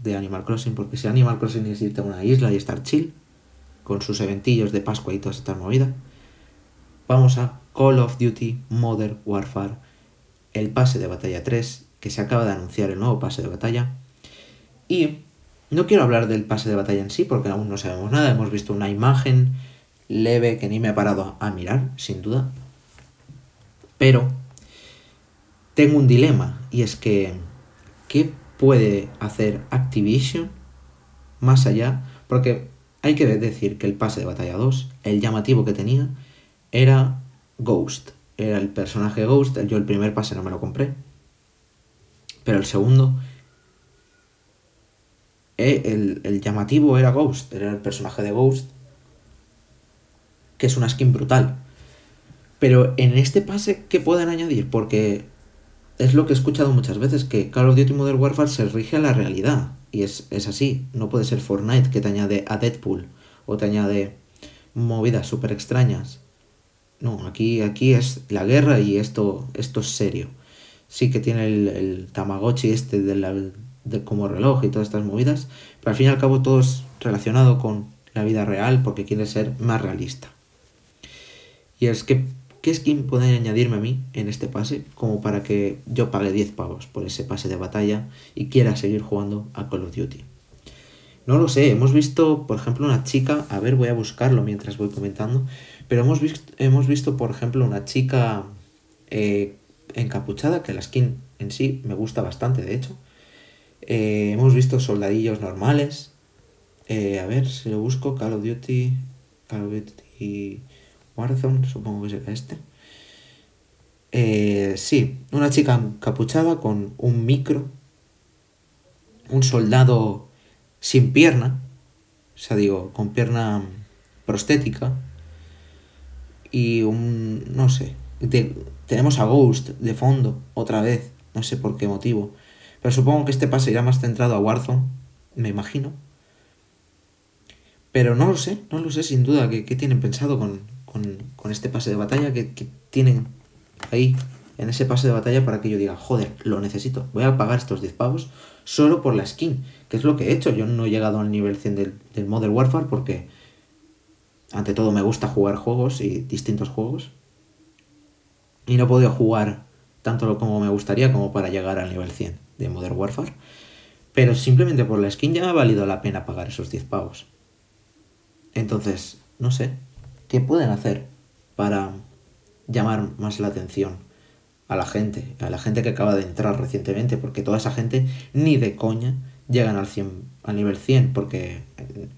de Animal Crossing, porque si Animal Crossing es irte a una isla y estar chill, con sus eventillos de Pascua y toda esta movida, vamos a Call of Duty Modern Warfare, el pase de batalla 3, que se acaba de anunciar el nuevo pase de batalla. Y no quiero hablar del pase de batalla en sí, porque aún no sabemos nada, hemos visto una imagen leve que ni me ha parado a mirar, sin duda. Pero tengo un dilema, y es que, ¿qué puede hacer Activision más allá, porque hay que decir que el pase de batalla 2, el llamativo que tenía, era Ghost. Era el personaje Ghost, yo el primer pase no me lo compré, pero el segundo, eh, el, el llamativo era Ghost, era el personaje de Ghost, que es una skin brutal. Pero en este pase, ¿qué pueden añadir? Porque es lo que he escuchado muchas veces, que Call of Duty Modern Warfare se rige a la realidad. Y es, así, no puede ser Fortnite que te añade a Deadpool o te añade movidas súper extrañas. No, aquí, aquí es la guerra y esto, esto es serio. Sí que tiene el, Tamagotchi este de, de como reloj y todas estas movidas, pero al fin y al cabo todo es relacionado con la vida real porque quiere ser más realista. Y es que ¿Qué skin pueden añadirme a mí en este pase como para que yo pague 10 pavos por ese pase de batalla y quiera seguir jugando a Call of Duty? No lo sé, hemos visto, por ejemplo, una chica, a ver, voy a buscarlo mientras voy comentando, pero hemos visto, hemos visto por ejemplo, una chica eh, encapuchada, que la skin en sí me gusta bastante, de hecho. Eh, hemos visto soldadillos normales. Eh, a ver si lo busco, Call of Duty, Call of Duty Warzone, supongo que será este. Eh, sí, una chica encapuchada con un micro, un soldado sin pierna, o sea, digo, con pierna prostética, y un, no sé, tenemos a Ghost de fondo, otra vez, no sé por qué motivo, pero supongo que este pase irá más centrado a Warzone, me imagino. Pero no lo sé, no lo sé sin duda, qué tienen pensado con, con, este pase de batalla que, tienen ahí en ese pase de batalla para que yo diga, joder, lo necesito, voy a pagar estos 10 pavos solo por la skin, que es lo que he hecho. Yo no he llegado al nivel 100 del, del Modern Warfare porque ante todo me gusta jugar juegos y distintos juegos. Y no he podido jugar tanto como me gustaría como para llegar al nivel 100 de Modern Warfare. Pero simplemente por la skin ya me ha valido la pena pagar esos 10 pavos. Entonces, no sé, ¿Qué pueden hacer para llamar más la atención a la gente, a la gente que acaba de entrar recientemente? Porque toda esa gente ni de coña llegan al, 100, al nivel 100, porque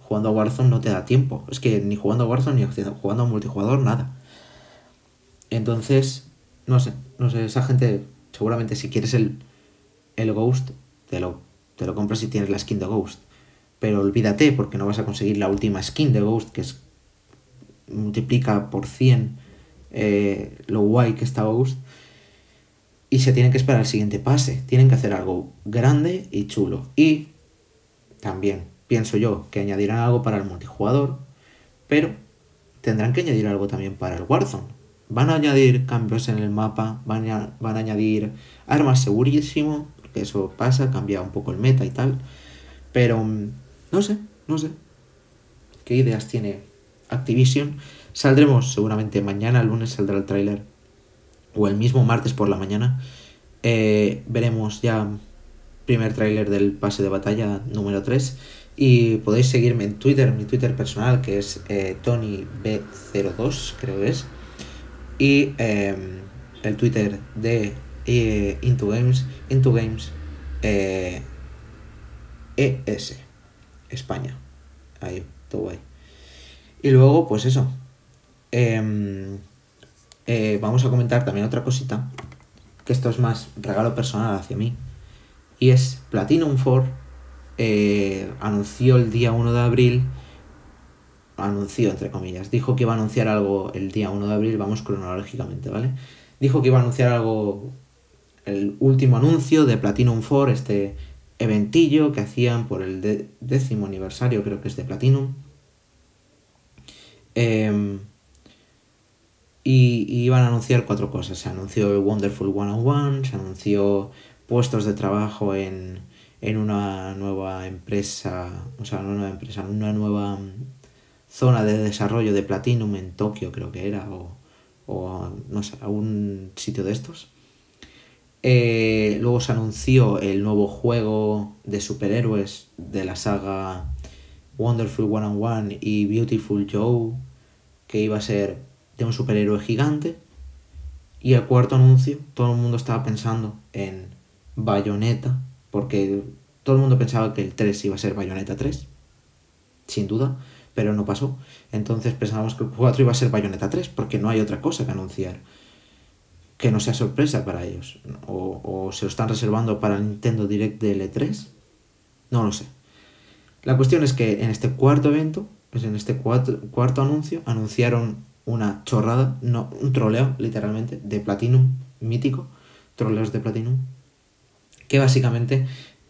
jugando a Warzone no te da tiempo. Es que ni jugando a Warzone ni jugando a multijugador, nada. Entonces, no sé, no sé, esa gente, seguramente si quieres el, el Ghost, te lo, te lo compras si tienes la skin de Ghost. Pero olvídate, porque no vas a conseguir la última skin de Ghost, que es multiplica por 100 eh, lo guay que está Ghost. Y se tienen que esperar al siguiente pase. Tienen que hacer algo grande y chulo. Y también pienso yo que añadirán algo para el multijugador. Pero tendrán que añadir algo también para el Warzone. Van a añadir cambios en el mapa. Van a, van a añadir armas segurísimo. porque eso pasa, cambia un poco el meta y tal. Pero mm, no sé, no sé. ¿Qué ideas tiene Activision? Saldremos seguramente mañana, el lunes saldrá el tráiler. O el mismo martes por la mañana. Eh, veremos ya primer tráiler del pase de batalla número 3. Y podéis seguirme en Twitter, mi Twitter personal, que es eh, TonyB02, creo que es. Y em, el Twitter de eh, Into Games, Into Games ES, España. Ahí, todo. Y luego, pues eso. Em, vamos a comentar también otra cosita. Que esto es más regalo personal hacia mí y es Platinum 4. Eh, anunció el día 1 de abril. Anunció, entre comillas. Dijo que iba a anunciar algo el día 1 de abril. Vamos cronológicamente, ¿vale? Dijo que iba a anunciar algo. El último anuncio de Platinum 4, este eventillo que hacían por el décimo aniversario, creo que es de Platinum. Em, y, iban a anunciar cuatro cosas. Se anunció el Wonderful One on One, se anunció puestos de trabajo en, en una nueva empresa, o sea, una nueva empresa, una nueva mm, zona de desarrollo de Platinum en Tokio, creo que era, o, o no sé, algún sitio de estos. Eh, luego se anunció el nuevo juego de superhéroes de la saga Wonderful One on One y Beautiful Joe, que iba a ser de un superhéroe gigante. Y el cuarto anuncio, todo el mundo estaba pensando en Bayonetta, porque todo el mundo pensaba que el 3 iba a ser Bayonetta 3, sin duda, pero no pasó. Entonces pensábamos que el 4 iba a ser Bayonetta 3, porque no hay otra cosa que anunciar que no sea sorpresa para ellos. O, se lo están reservando para el Nintendo Direct de L3. No lo sé. La cuestión es que en este cuarto evento, pues en este cuarto, anuncio, anunciaron una chorrada, no, un troleo, literalmente, de Platinum mítico, troleos de Platinum, que básicamente,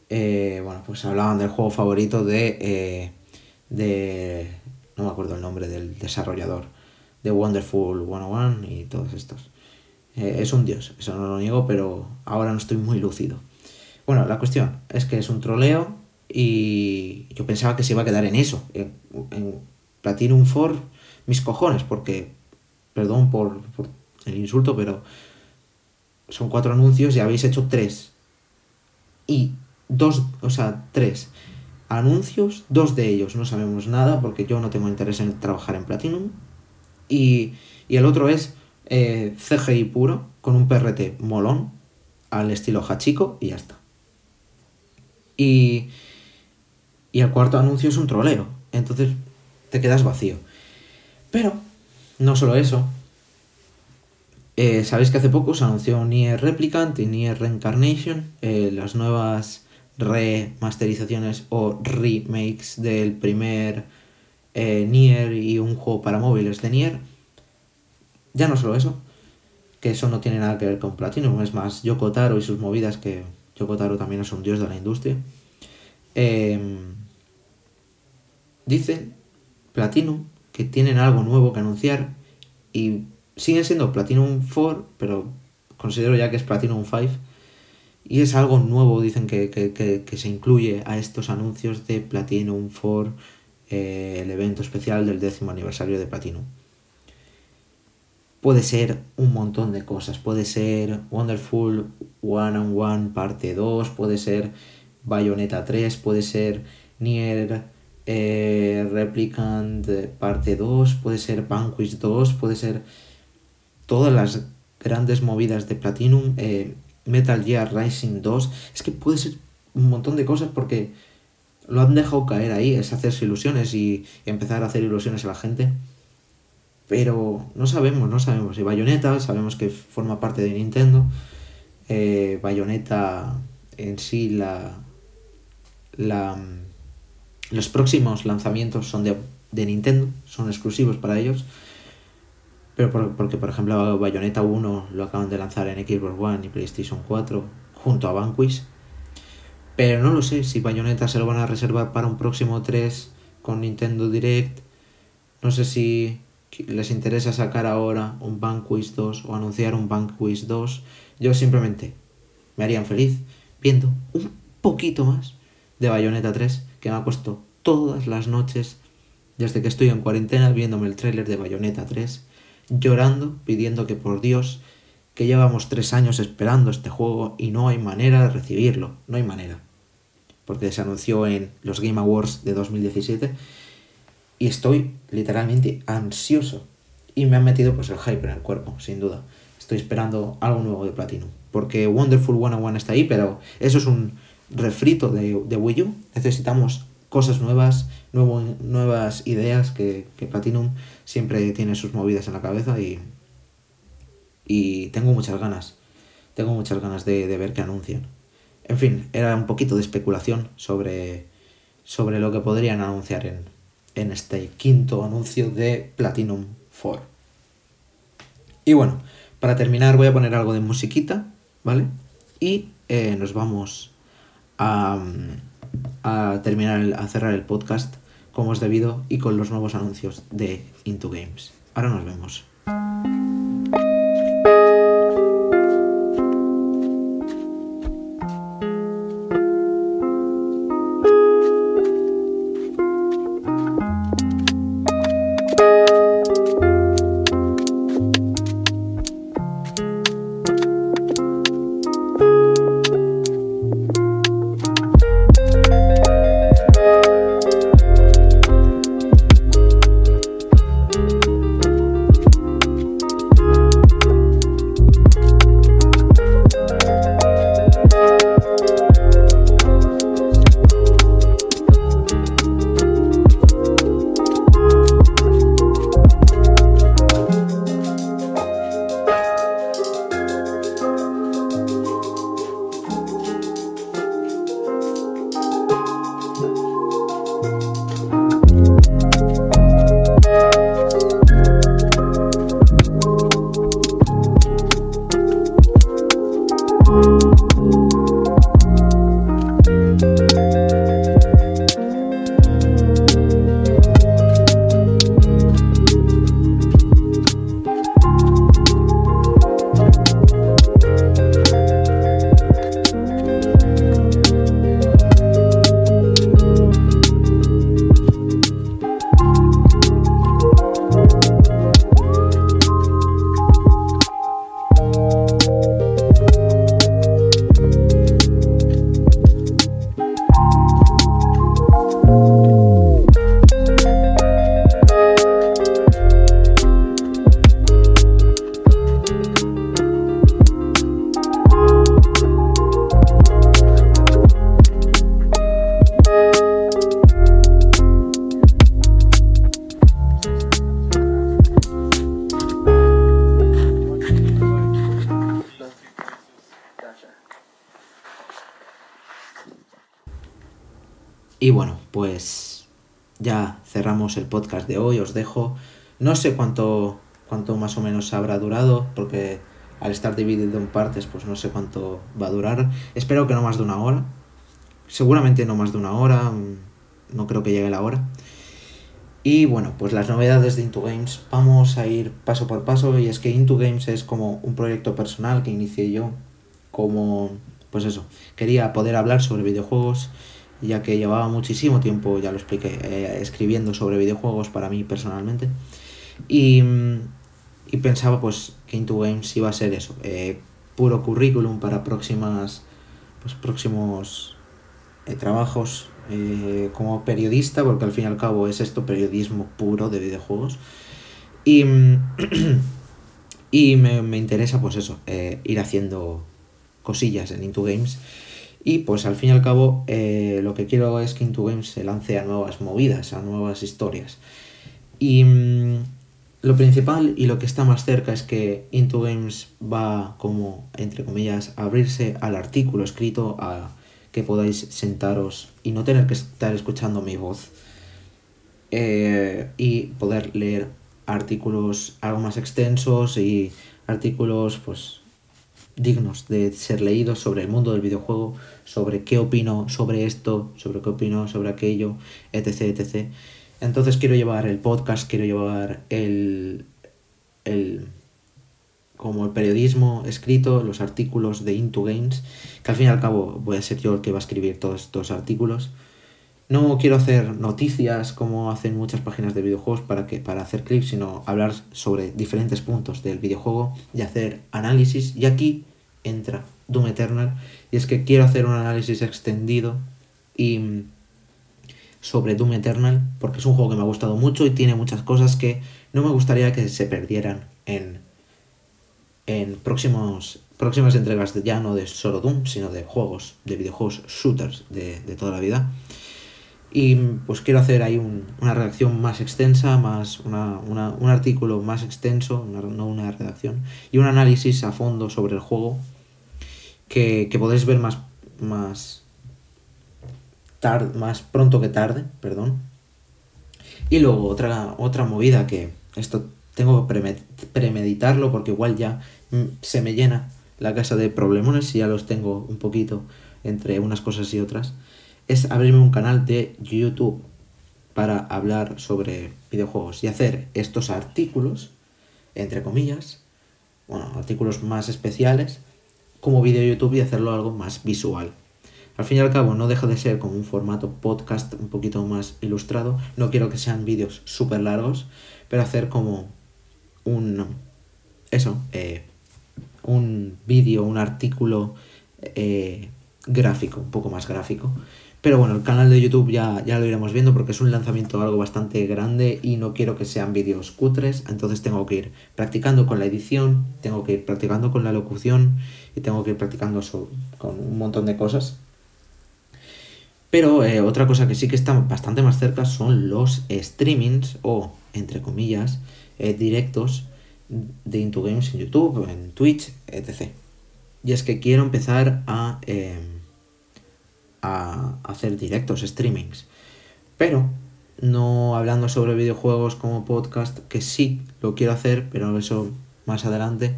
eh, bueno, pues hablaban del juego favorito de, eh, de, no me acuerdo el nombre del desarrollador, de Wonderful 101 y todos estos. Eh, es un dios, eso no lo niego, pero ahora no estoy muy lúcido. Bueno, la cuestión es que es un troleo y yo pensaba que se iba a quedar en eso, en, Platinum 4, mis cojones, porque, perdón por, el insulto, pero son cuatro anuncios y habéis hecho tres y dos, o sea, tres anuncios, dos de ellos no sabemos nada porque yo no tengo interés en trabajar en Platinum. Y, el otro es eh, CGI puro, con un PRT molón, al estilo Hachiko y ya está. Y, y el cuarto anuncio es un trolero, entonces te quedas vacío. Pero, no solo eso, eh, Sabéis que hace poco se anunció Nier Replicant y Nier Reincarnation, eh, las nuevas remasterizaciones o remakes del primer eh, Nier y un juego para móviles de Nier. Ya no solo eso, que eso no tiene nada que ver con Platinum, es más Yoko Taro y sus movidas, que Yoko Taro también es un dios de la industria. Em, dicen Platinum que tienen algo nuevo que anunciar y sigue siendo Platinum 4, pero considero ya que es Platinum 5. Y es algo nuevo, dicen que, se incluye a estos anuncios de Platinum 4, eh, el evento especial del décimo aniversario de Platinum. Puede ser un montón de cosas, puede ser Wonderful One on One parte 2, puede ser Bayonetta 3, puede ser Nier eh, Replicant parte 2, puede ser Vanquish 2, puede ser todas las grandes movidas de Platinum, eh, Metal Gear Rising 2, es que puede ser un montón de cosas porque lo han dejado caer ahí, es hacerse ilusiones y, empezar a hacer ilusiones a la gente. Pero no sabemos, no sabemos. Y Bayonetta, sabemos que forma parte de Nintendo. Eh, Bayonetta en sí, la, la, los próximos lanzamientos son de, Nintendo, son exclusivos para ellos. Pero porque, por ejemplo, Bayonetta 1 lo acaban de lanzar en Xbox One y PlayStation 4 junto a Vanquish. Pero no lo sé si Bayonetta se lo van a reservar para un próximo 3 con Nintendo Direct. No sé si les interesa sacar ahora un Vanquish 2 o anunciar un Vanquish 2. Yo simplemente me harían feliz viendo un poquito más de Bayonetta 3, que me ha puesto todas las noches desde que estoy en cuarentena viéndome el tráiler de Bayonetta 3, llorando, pidiendo que por Dios, que llevamos tres años esperando este juego y no hay manera de recibirlo, no hay manera. Porque se anunció en los Game Awards de 2017 y estoy literalmente ansioso. Y me han metido pues el hype en el cuerpo, sin duda. Estoy esperando algo nuevo de Platinum. Porque Wonderful 101 está ahí, pero eso es un refrito de, de Wii U. Necesitamos cosas nuevas, nuevo, nuevas ideas que, que, Platinum siempre tiene sus movidas en la cabeza y, y tengo muchas ganas. Tengo muchas ganas de, de ver qué anuncian. En fin, era un poquito de especulación sobre, sobre lo que podrían anunciar en, en este quinto anuncio de Platinum 4. Y bueno, para terminar voy a poner algo de musiquita, ¿vale? Y eh, nos vamos a, terminar, a cerrar el podcast como es debido y con los nuevos anuncios de Into Games. Ahora nos vemos. Ya cerramos el podcast de hoy, os dejo. No sé cuánto, cuánto más o menos habrá durado, porque al estar dividido en partes, pues no sé cuánto va a durar. Espero que no más de una hora. Seguramente no más de una hora, mm, no creo que llegue la hora. Y bueno, pues las novedades de Into Games, vamos a ir paso por paso. Y es que Into Games es como un proyecto personal que inicié yo, como, pues eso, quería poder hablar sobre videojuegos ya que llevaba muchísimo tiempo, ya lo expliqué, eh, escribiendo sobre videojuegos para mí personalmente. Y, y, pensaba pues que Into Games iba a ser eso, eh, puro currículum para próximas, pues, próximos eh, trabajos como periodista, porque al fin y al cabo es esto periodismo puro de videojuegos. Y, y me, me, interesa pues eso, ir haciendo cosillas en Into Games y pues al fin y al cabo eh, lo que quiero es que Into Games se lance a nuevas movidas, a nuevas historias. Y mm, lo principal y lo que está más cerca es que Into Games va como, entre comillas, a abrirse al artículo escrito, a que podáis sentaros y no tener que estar escuchando mi voz. Eh, y poder leer artículos algo más extensos y artículos pues dignos de ser leídos sobre el mundo del videojuego, sobre qué opino sobre esto, sobre qué opino sobre aquello, etc. etc. Entonces quiero llevar el podcast, quiero llevar el, el como el periodismo escrito, los artículos de Into Games, que al fin y al cabo voy a ser yo el que va a escribir todos estos artículos. No quiero hacer noticias como hacen muchas páginas de videojuegos para, que, para hacer clips, sino hablar sobre diferentes puntos del videojuego y hacer análisis. Y aquí entra Doom Eternal. Y es que quiero hacer un análisis extendido y mm, sobre Doom Eternal, porque es un juego que me ha gustado mucho y tiene muchas cosas que no me gustaría que se perdieran en en próximos, próximas entregas ya no de solo Doom, sino de juegos, de videojuegos shooters de, toda la vida. Y pues quiero hacer ahí una redacción más extensa, más un artículo más extenso, no una redacción, y un análisis a fondo sobre el juego que, que podréis ver más, más, tarde, más pronto que tarde, perdón. Y luego otra, otra movida que esto tengo que premeditarlo porque igual ya mm, se me llena la casa de problemones y ya los tengo un poquito entre unas cosas y otras, es abrirme un canal de YouTube para hablar sobre videojuegos y hacer estos artículos, entre comillas, bueno, artículos más especiales, como vídeo YouTube y hacerlo algo más visual. Al fin y al cabo no deja de ser como un formato podcast un poquito más ilustrado, no quiero que sean vídeos súper largos, pero hacer como un, eso, eh, un vídeo, un artículo eh, gráfico, un poco más gráfico. Pero bueno, el canal de YouTube ya, ya lo iremos viendo porque es un lanzamiento algo bastante grande y no quiero que sean vídeos cutres, entonces tengo que ir practicando con la edición, tengo que ir practicando con la locución y tengo que ir practicando con un montón de cosas. Pero eh, otra cosa que sí que está bastante más cerca son los streamings o, entre comillas, eh, directos de Into Games en YouTube, en Twitch, etc. Y es que quiero empezar a, em, a hacer directos, streamings. Pero no hablando sobre videojuegos como podcast, que sí lo quiero hacer, pero eso más adelante.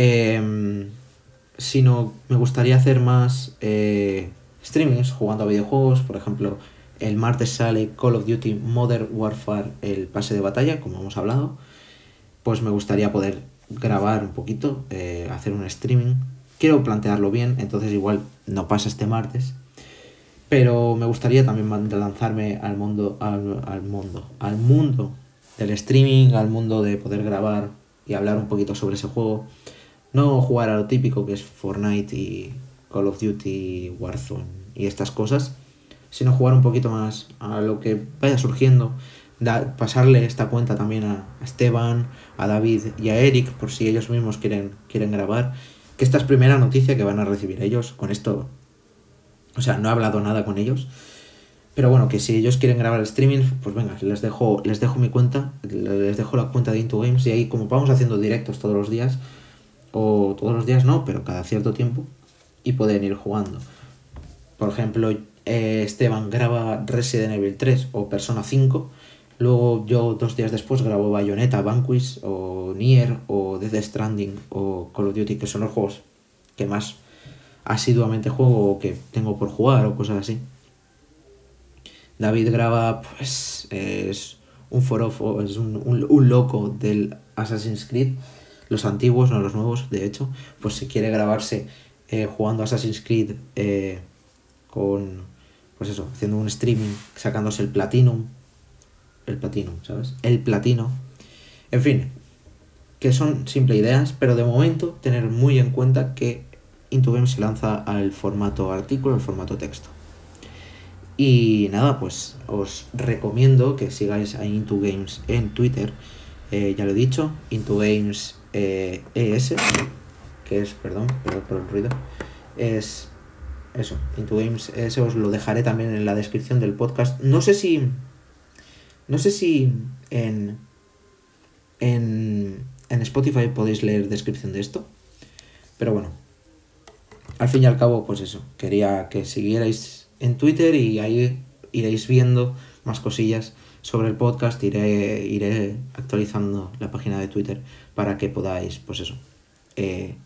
Em, sino me gustaría hacer más eh, streamings jugando a videojuegos, por ejemplo, el martes sale Call of Duty Modern Warfare, el pase de batalla, como hemos hablado. Pues me gustaría poder grabar un poquito, eh, hacer un streaming. Quiero plantearlo bien, entonces igual no pasa este martes. Pero me gustaría también lanzarme al mundo, al, al mundo, al mundo del streaming, al mundo de poder grabar y hablar un poquito sobre ese juego. No jugar a lo típico que es Fortnite y Call of Duty, Warzone y estas cosas, sino jugar un poquito más a lo que vaya surgiendo. pasarle esta cuenta también a Esteban, a David y a Eric, por si ellos mismos quieren, quieren grabar. Que esta es primera noticia que van a recibir ellos. Con esto, o sea, no he hablado nada con ellos. Pero bueno, que si ellos quieren grabar el streaming, pues venga, les dejo, les dejo mi cuenta, les dejo la cuenta de Into Games y ahí como vamos haciendo directos todos los días, o todos los días no, pero cada cierto tiempo, y pueden ir jugando. Por ejemplo, eh, Esteban graba Resident Evil 3 o Persona 5. Luego yo dos días después grabo Bayonetta, Vanquish o Nier o Death Stranding o Call of Duty, que son los juegos que más asiduamente juego o que tengo por jugar o cosas así. David graba, pues, es un forofo, es un, un, loco del Assassin's Creed, los antiguos, no los nuevos, de hecho, pues si quiere grabarse eh, jugando Assassin's Creed eh, con pues eso, haciendo un streaming, sacándose el Platinum. El Platinum, ¿sabes? El Platino. En fin, que son simple ideas, pero de momento tener muy en cuenta que Intugame se lanza al formato artículo, al formato texto. Y nada, pues os recomiendo que sigáis a Intugames en Twitter. Eh, ya lo he dicho, Intugames eh, ES, que es, perdón, perdón por el ruido, es eso, Into Games, eso os lo dejaré también en la descripción del podcast. No sé si. No sé si en. En, en Spotify podéis leer descripción de esto. Pero bueno. Al fin y al cabo, pues eso. Quería que siguierais en Twitter y ahí iréis viendo más cosillas sobre el podcast. Iré, iré actualizando la página de Twitter para que podáis, pues eso. Eh,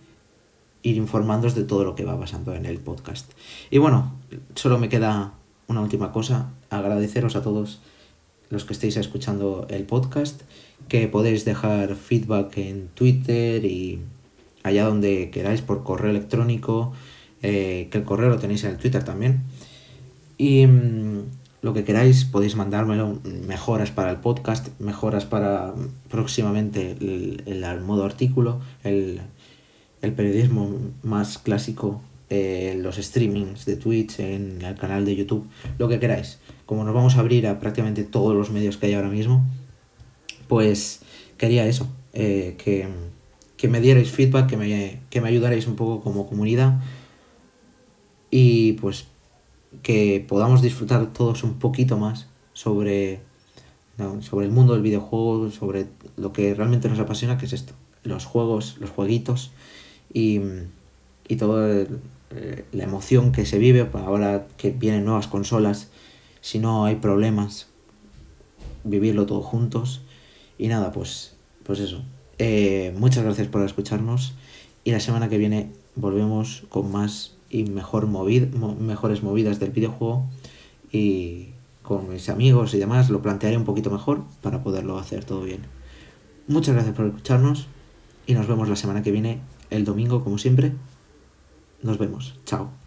ir informándoos de todo lo que va pasando en el podcast. Y bueno, solo me queda una última cosa, agradeceros a todos los que estéis escuchando el podcast, que podéis dejar feedback en Twitter y allá donde queráis por correo electrónico, eh, que el correo lo tenéis en el Twitter también. Y mm, lo que queráis podéis mandármelo, mejoras para el podcast, mejoras para próximamente el, modo artículo, el, periodismo más clásico, eh, los streamings de Twitch, en el canal de YouTube, lo que queráis. Como nos vamos a abrir a prácticamente todos los medios que hay ahora mismo, pues quería eso, eh, que, que, me dierais feedback, que me, que me ayudarais un poco como comunidad y pues que podamos disfrutar todos un poquito más sobre, sobre el mundo del videojuego, sobre lo que realmente nos apasiona, que es esto, los juegos, los jueguitos y, y toda eh, la emoción que se vive ahora que vienen nuevas consolas, si no hay problemas, vivirlo todo juntos y nada, pues, pues eso. Eh, muchas gracias por escucharnos y la semana que viene volvemos con más y mejor mejores movidas del videojuego y con mis amigos y demás lo plantearé un poquito mejor para poderlo hacer todo bien. Muchas gracias por escucharnos y nos vemos la semana que viene, el domingo como siempre. Nos vemos. Chao.